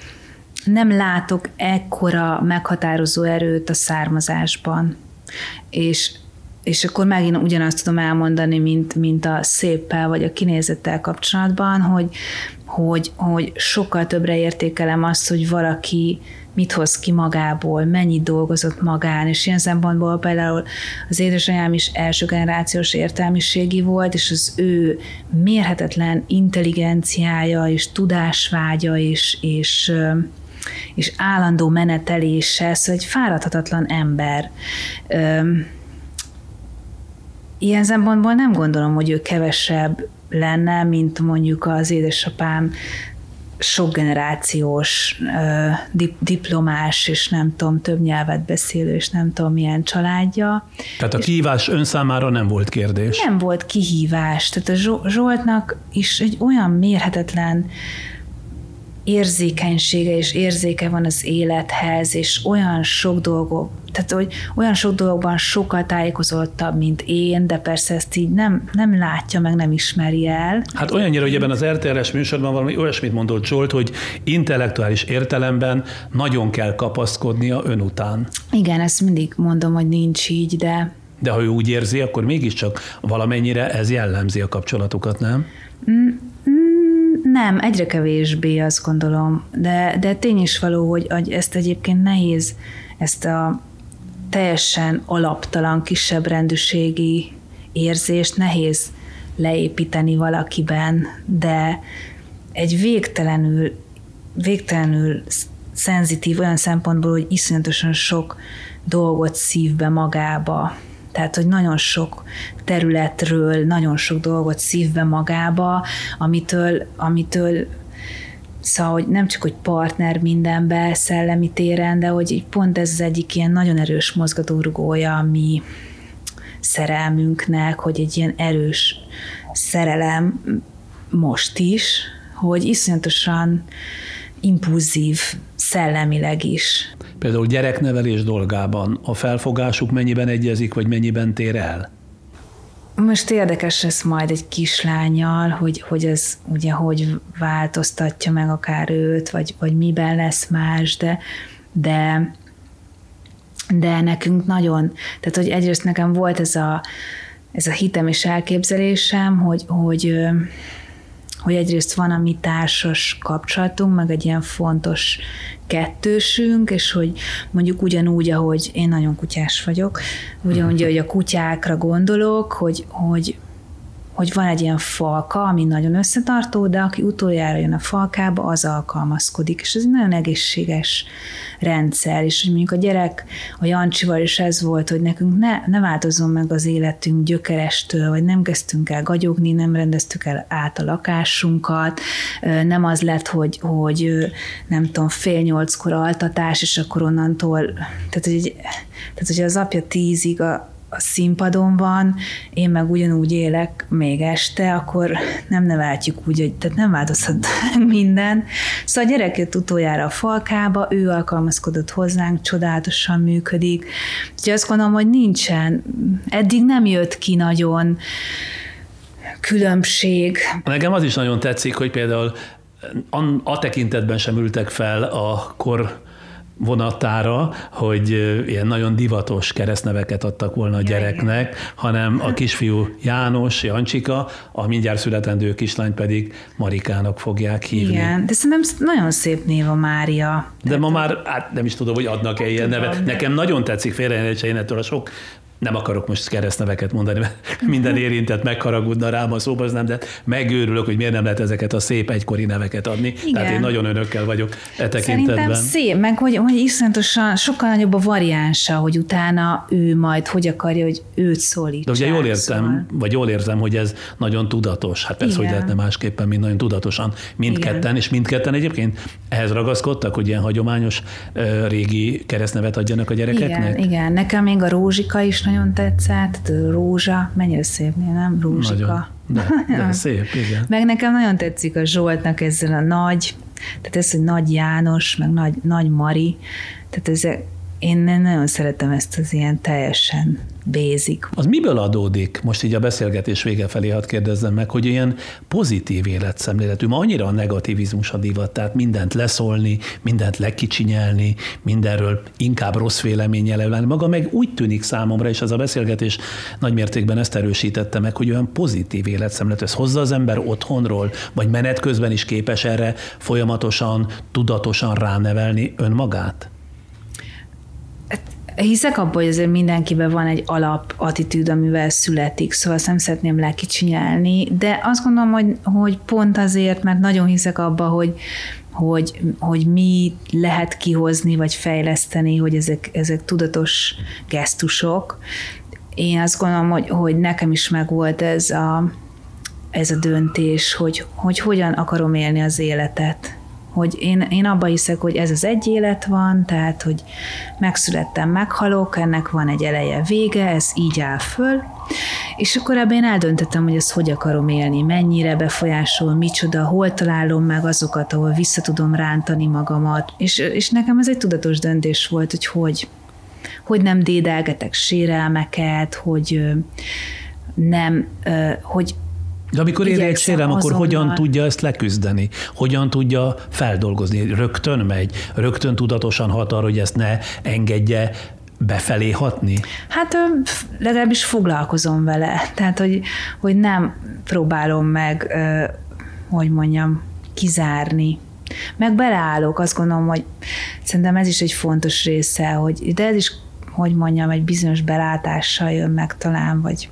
nem látok ekkora meghatározó erőt a származásban. És és akkor megint ugyanazt tudom elmondani, mint, mint a széppel vagy a kinézettel kapcsolatban, hogy, hogy, hogy sokkal többre értékelem azt, hogy valaki mit hoz ki magából, mennyit dolgozott magán, és ilyen szempontból például az édesanyám is első generációs értelmiségi volt, és az ő mérhetetlen intelligenciája és tudásvágya és, és és állandó menetelése, szóval egy fáradhatatlan ember. Ilyen szempontból nem gondolom, hogy ő kevesebb lenne, mint mondjuk az édesapám sok generációs dip, diplomás, és nem tudom, több nyelvet beszélő, és nem tudom, milyen családja. Tehát a kihívás ön számára nem volt kérdés? Nem volt kihívás. Tehát a Zsoltnak is egy olyan mérhetetlen érzékenysége és érzéke van az élethez, és olyan sok dolgok, tehát hogy olyan sok dolgokban sokkal tájékozottabb, mint én, de persze ezt így nem, nem látja, meg nem ismeri el. Hát olyannyira, hogy ebben az RTL-es műsorban valami olyasmit mondott Zsolt, hogy intellektuális értelemben nagyon kell kapaszkodnia ön után. Igen, ezt mindig mondom, hogy nincs így, de... De ha ő úgy érzi, akkor mégiscsak valamennyire ez jellemzi a kapcsolatokat, nem? Mm, nem, egyre kevésbé azt gondolom, de, de tény is való, hogy, hogy ezt egyébként nehéz, ezt a teljesen alaptalan, kisebb rendűségi érzést nehéz leépíteni valakiben, de egy végtelenül, végtelenül szenzitív olyan szempontból, hogy iszonyatosan sok dolgot szív be magába, tehát, hogy nagyon sok területről, nagyon sok dolgot szívbe magába, amitől, amitől Szóval, hogy nem csak, hogy partner mindenbe, szellemi téren, de hogy pont ez az egyik ilyen nagyon erős mozgatórugója a mi szerelmünknek, hogy egy ilyen erős szerelem most is, hogy iszonyatosan impulzív szellemileg is. Például gyereknevelés dolgában a felfogásuk mennyiben egyezik, vagy mennyiben tér el? Most érdekes lesz majd egy kislányjal, hogy, hogy ez ugye hogy változtatja meg akár őt, vagy, vagy miben lesz más, de, de, de nekünk nagyon, tehát hogy egyrészt nekem volt ez a, ez a hitem és elképzelésem, hogy, hogy hogy egyrészt van a mi társas kapcsolatunk, meg egy ilyen fontos kettősünk, és hogy mondjuk ugyanúgy, ahogy én nagyon kutyás vagyok, ugyanúgy, hogy a kutyákra gondolok, hogy, hogy hogy van egy ilyen falka, ami nagyon összetartó, de aki utoljára jön a falkába, az alkalmazkodik, és ez egy nagyon egészséges rendszer, és hogy mondjuk a gyerek, a Jancsival is ez volt, hogy nekünk ne, ne változzon meg az életünk gyökerestől, vagy nem kezdtünk el gagyogni, nem rendeztük el át a lakásunkat, nem az lett, hogy, hogy nem tudom, fél nyolckor altatás, és akkor onnantól, tehát hogy, tehát, hogy az apja tízig a, a színpadon van, én meg ugyanúgy élek még este, akkor nem neveltjük úgy, hogy tehát nem változhat [laughs] minden. Szóval a gyerek jött utoljára a falkába, ő alkalmazkodott hozzánk, csodálatosan működik. Úgyhogy azt gondolom, hogy nincsen, eddig nem jött ki nagyon különbség. Nekem az is nagyon tetszik, hogy például a, tekintetben sem ültek fel a kor vonatára, hogy ilyen nagyon divatos keresztneveket adtak volna a gyereknek, hanem a kisfiú János, Jancsika, a mindjárt születendő kislány pedig Marikának fogják hívni. Igen, de szerintem nagyon szép név a Mária. De ma már, hát nem is tudom, hogy adnak-e ilyen nevet. Nekem nagyon tetszik félrejelentse én ettől a sok nem akarok most keresztneveket mondani, mert minden érintett megharagudna rám a szóba, az nem, de megőrülök, hogy miért nem lehet ezeket a szép egykori neveket adni. Igen. Tehát én nagyon önökkel vagyok e tekintetben. Szerintem szép, meg hogy, hogy iszonyatosan sokkal nagyobb a variánsa, hogy utána ő majd hogy akarja, hogy őt szólítsa. De ugye jól értem, szóval. vagy jól érzem, hogy ez nagyon tudatos. Hát persze, Igen. hogy lehetne másképpen, mint nagyon tudatosan mindketten, Igen. és mindketten egyébként ehhez ragaszkodtak, hogy ilyen hagyományos régi keresztnevet adjanak a gyerekeknek? Igen, igen. Nekem még a Rózsika is nagyon tetszett, Rózsa, mennyire szép nem? Rózsika. Nagyon. De, de szép, igen. Meg nekem nagyon tetszik a Zsoltnak ezzel a nagy, tehát ez, hogy Nagy János, meg Nagy, nagy Mari, tehát ez én nagyon szeretem ezt az ilyen teljesen basic. Az miből adódik, most így a beszélgetés vége felé hadd kérdezzem meg, hogy ilyen pozitív életszemléletű, ma annyira a negativizmus a divat, tehát mindent leszólni, mindent lekicsinyelni, mindenről inkább rossz véleménye lenni. Maga meg úgy tűnik számomra, és ez a beszélgetés nagymértékben ezt erősítette meg, hogy olyan pozitív életszemlélet, ez hozza az ember otthonról, vagy menet közben is képes erre folyamatosan, tudatosan ránevelni önmagát? Hiszek abban, hogy azért mindenkiben van egy alap attitűd, amivel születik, szóval azt nem szeretném lekicsinyelni, de azt gondolom, hogy, hogy pont azért, mert nagyon hiszek abba, hogy, hogy, hogy mi lehet kihozni, vagy fejleszteni, hogy ezek, ezek tudatos gesztusok. Én azt gondolom, hogy, hogy nekem is megvolt ez a, ez a döntés, hogy, hogy hogyan akarom élni az életet hogy én, én abba hiszek, hogy ez az egy élet van, tehát, hogy megszülettem, meghalok, ennek van egy eleje, vége, ez így áll föl, és akkor ebben én eldöntöttem, hogy ezt hogy akarom élni, mennyire befolyásol, micsoda, hol találom meg azokat, ahol vissza tudom rántani magamat, és, és nekem ez egy tudatos döntés volt, hogy hogy, hogy nem dédelgetek sérelmeket, hogy nem, hogy de amikor ér egy sérelem, akkor hogyan tudja ezt leküzdeni? Hogyan tudja feldolgozni? Rögtön megy? Rögtön tudatosan hat arra, hogy ezt ne engedje befelé hatni? Hát legalábbis foglalkozom vele. Tehát, hogy, hogy nem próbálom meg, hogy mondjam, kizárni. Meg beleállok, azt gondolom, hogy szerintem ez is egy fontos része, hogy de ez is, hogy mondjam, egy bizonyos belátással jön meg talán, vagy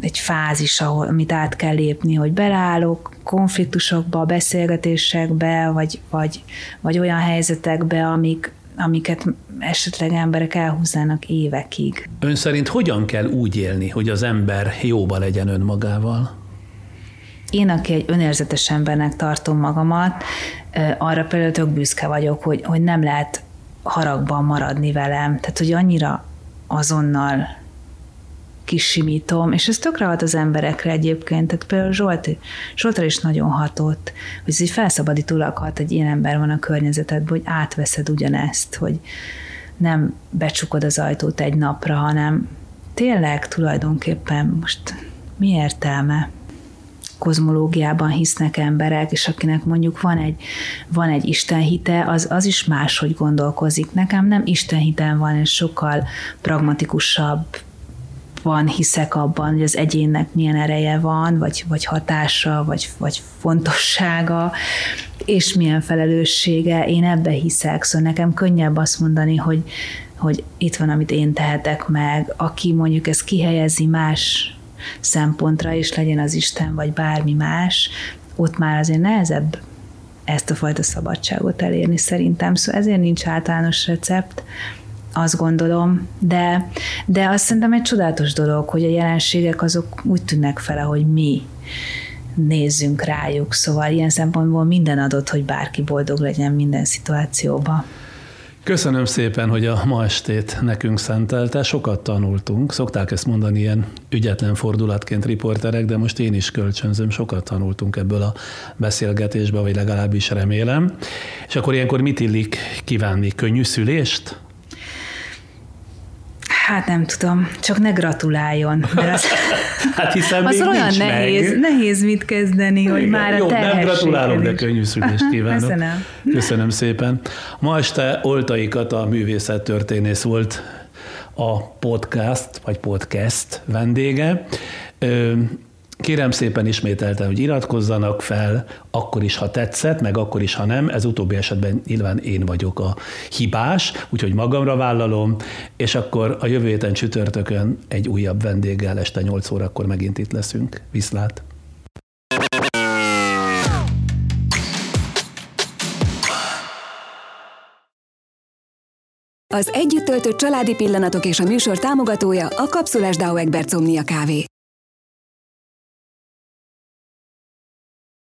egy fázis, ahol, amit át kell lépni, hogy beleállok konfliktusokba, beszélgetésekbe, vagy, vagy, vagy olyan helyzetekbe, amik, amiket esetleg emberek elhúznának évekig. Ön szerint hogyan kell úgy élni, hogy az ember jóba legyen önmagával? Én, aki egy önérzetes embernek tartom magamat, arra például tök büszke vagyok, hogy, hogy nem lehet haragban maradni velem. Tehát, hogy annyira azonnal kisimítom, és ez tökre hat az emberekre egyébként, tehát például Zsolt, Zsoltra is nagyon hatott, hogy ez így felszabadítólag hat, egy ilyen ember van a környezetedben, hogy átveszed ugyanezt, hogy nem becsukod az ajtót egy napra, hanem tényleg tulajdonképpen most mi értelme? kozmológiában hisznek emberek, és akinek mondjuk van egy, van egy istenhite, az, az is máshogy gondolkozik. Nekem nem istenhitem van, és sokkal pragmatikusabb, van, hiszek abban, hogy az egyénnek milyen ereje van, vagy, vagy hatása, vagy, vagy fontossága, és milyen felelőssége, én ebbe hiszek, szóval nekem könnyebb azt mondani, hogy, hogy itt van, amit én tehetek meg, aki mondjuk ezt kihelyezi más szempontra, és legyen az Isten, vagy bármi más, ott már azért nehezebb ezt a fajta szabadságot elérni szerintem, szóval ezért nincs általános recept, azt gondolom, de, de azt szerintem egy csodálatos dolog, hogy a jelenségek azok úgy tűnnek fel, hogy mi nézzünk rájuk, szóval ilyen szempontból minden adott, hogy bárki boldog legyen minden szituációban. Köszönöm szépen, hogy a ma estét nekünk szentelte. Sokat tanultunk. Szokták ezt mondani ilyen ügyetlen fordulatként riporterek, de most én is kölcsönzöm. Sokat tanultunk ebből a beszélgetésbe, vagy legalábbis remélem. És akkor ilyenkor mit illik kívánni? Könnyű szülést? Hát nem tudom, csak ne gratuláljon. Mert az, [laughs] hát hiszen [laughs] az még olyan nincs nehéz, meg. nehéz mit kezdeni, hogy már a Jó, nem gratulálok, de könnyű szülést [laughs] kívánok. Köszönöm. Köszönöm szépen. Ma este Oltaikat a művészettörténész volt a podcast, vagy podcast vendége. Kérem szépen ismételten, hogy iratkozzanak fel, akkor is, ha tetszett, meg akkor is, ha nem. Ez utóbbi esetben nyilván én vagyok a hibás, úgyhogy magamra vállalom, és akkor a jövő héten csütörtökön egy újabb vendéggel este 8 órakor megint itt leszünk. Viszlát! Az együtt töltött családi pillanatok és a műsor támogatója a Kapszulás Dauer Somnia Kávé.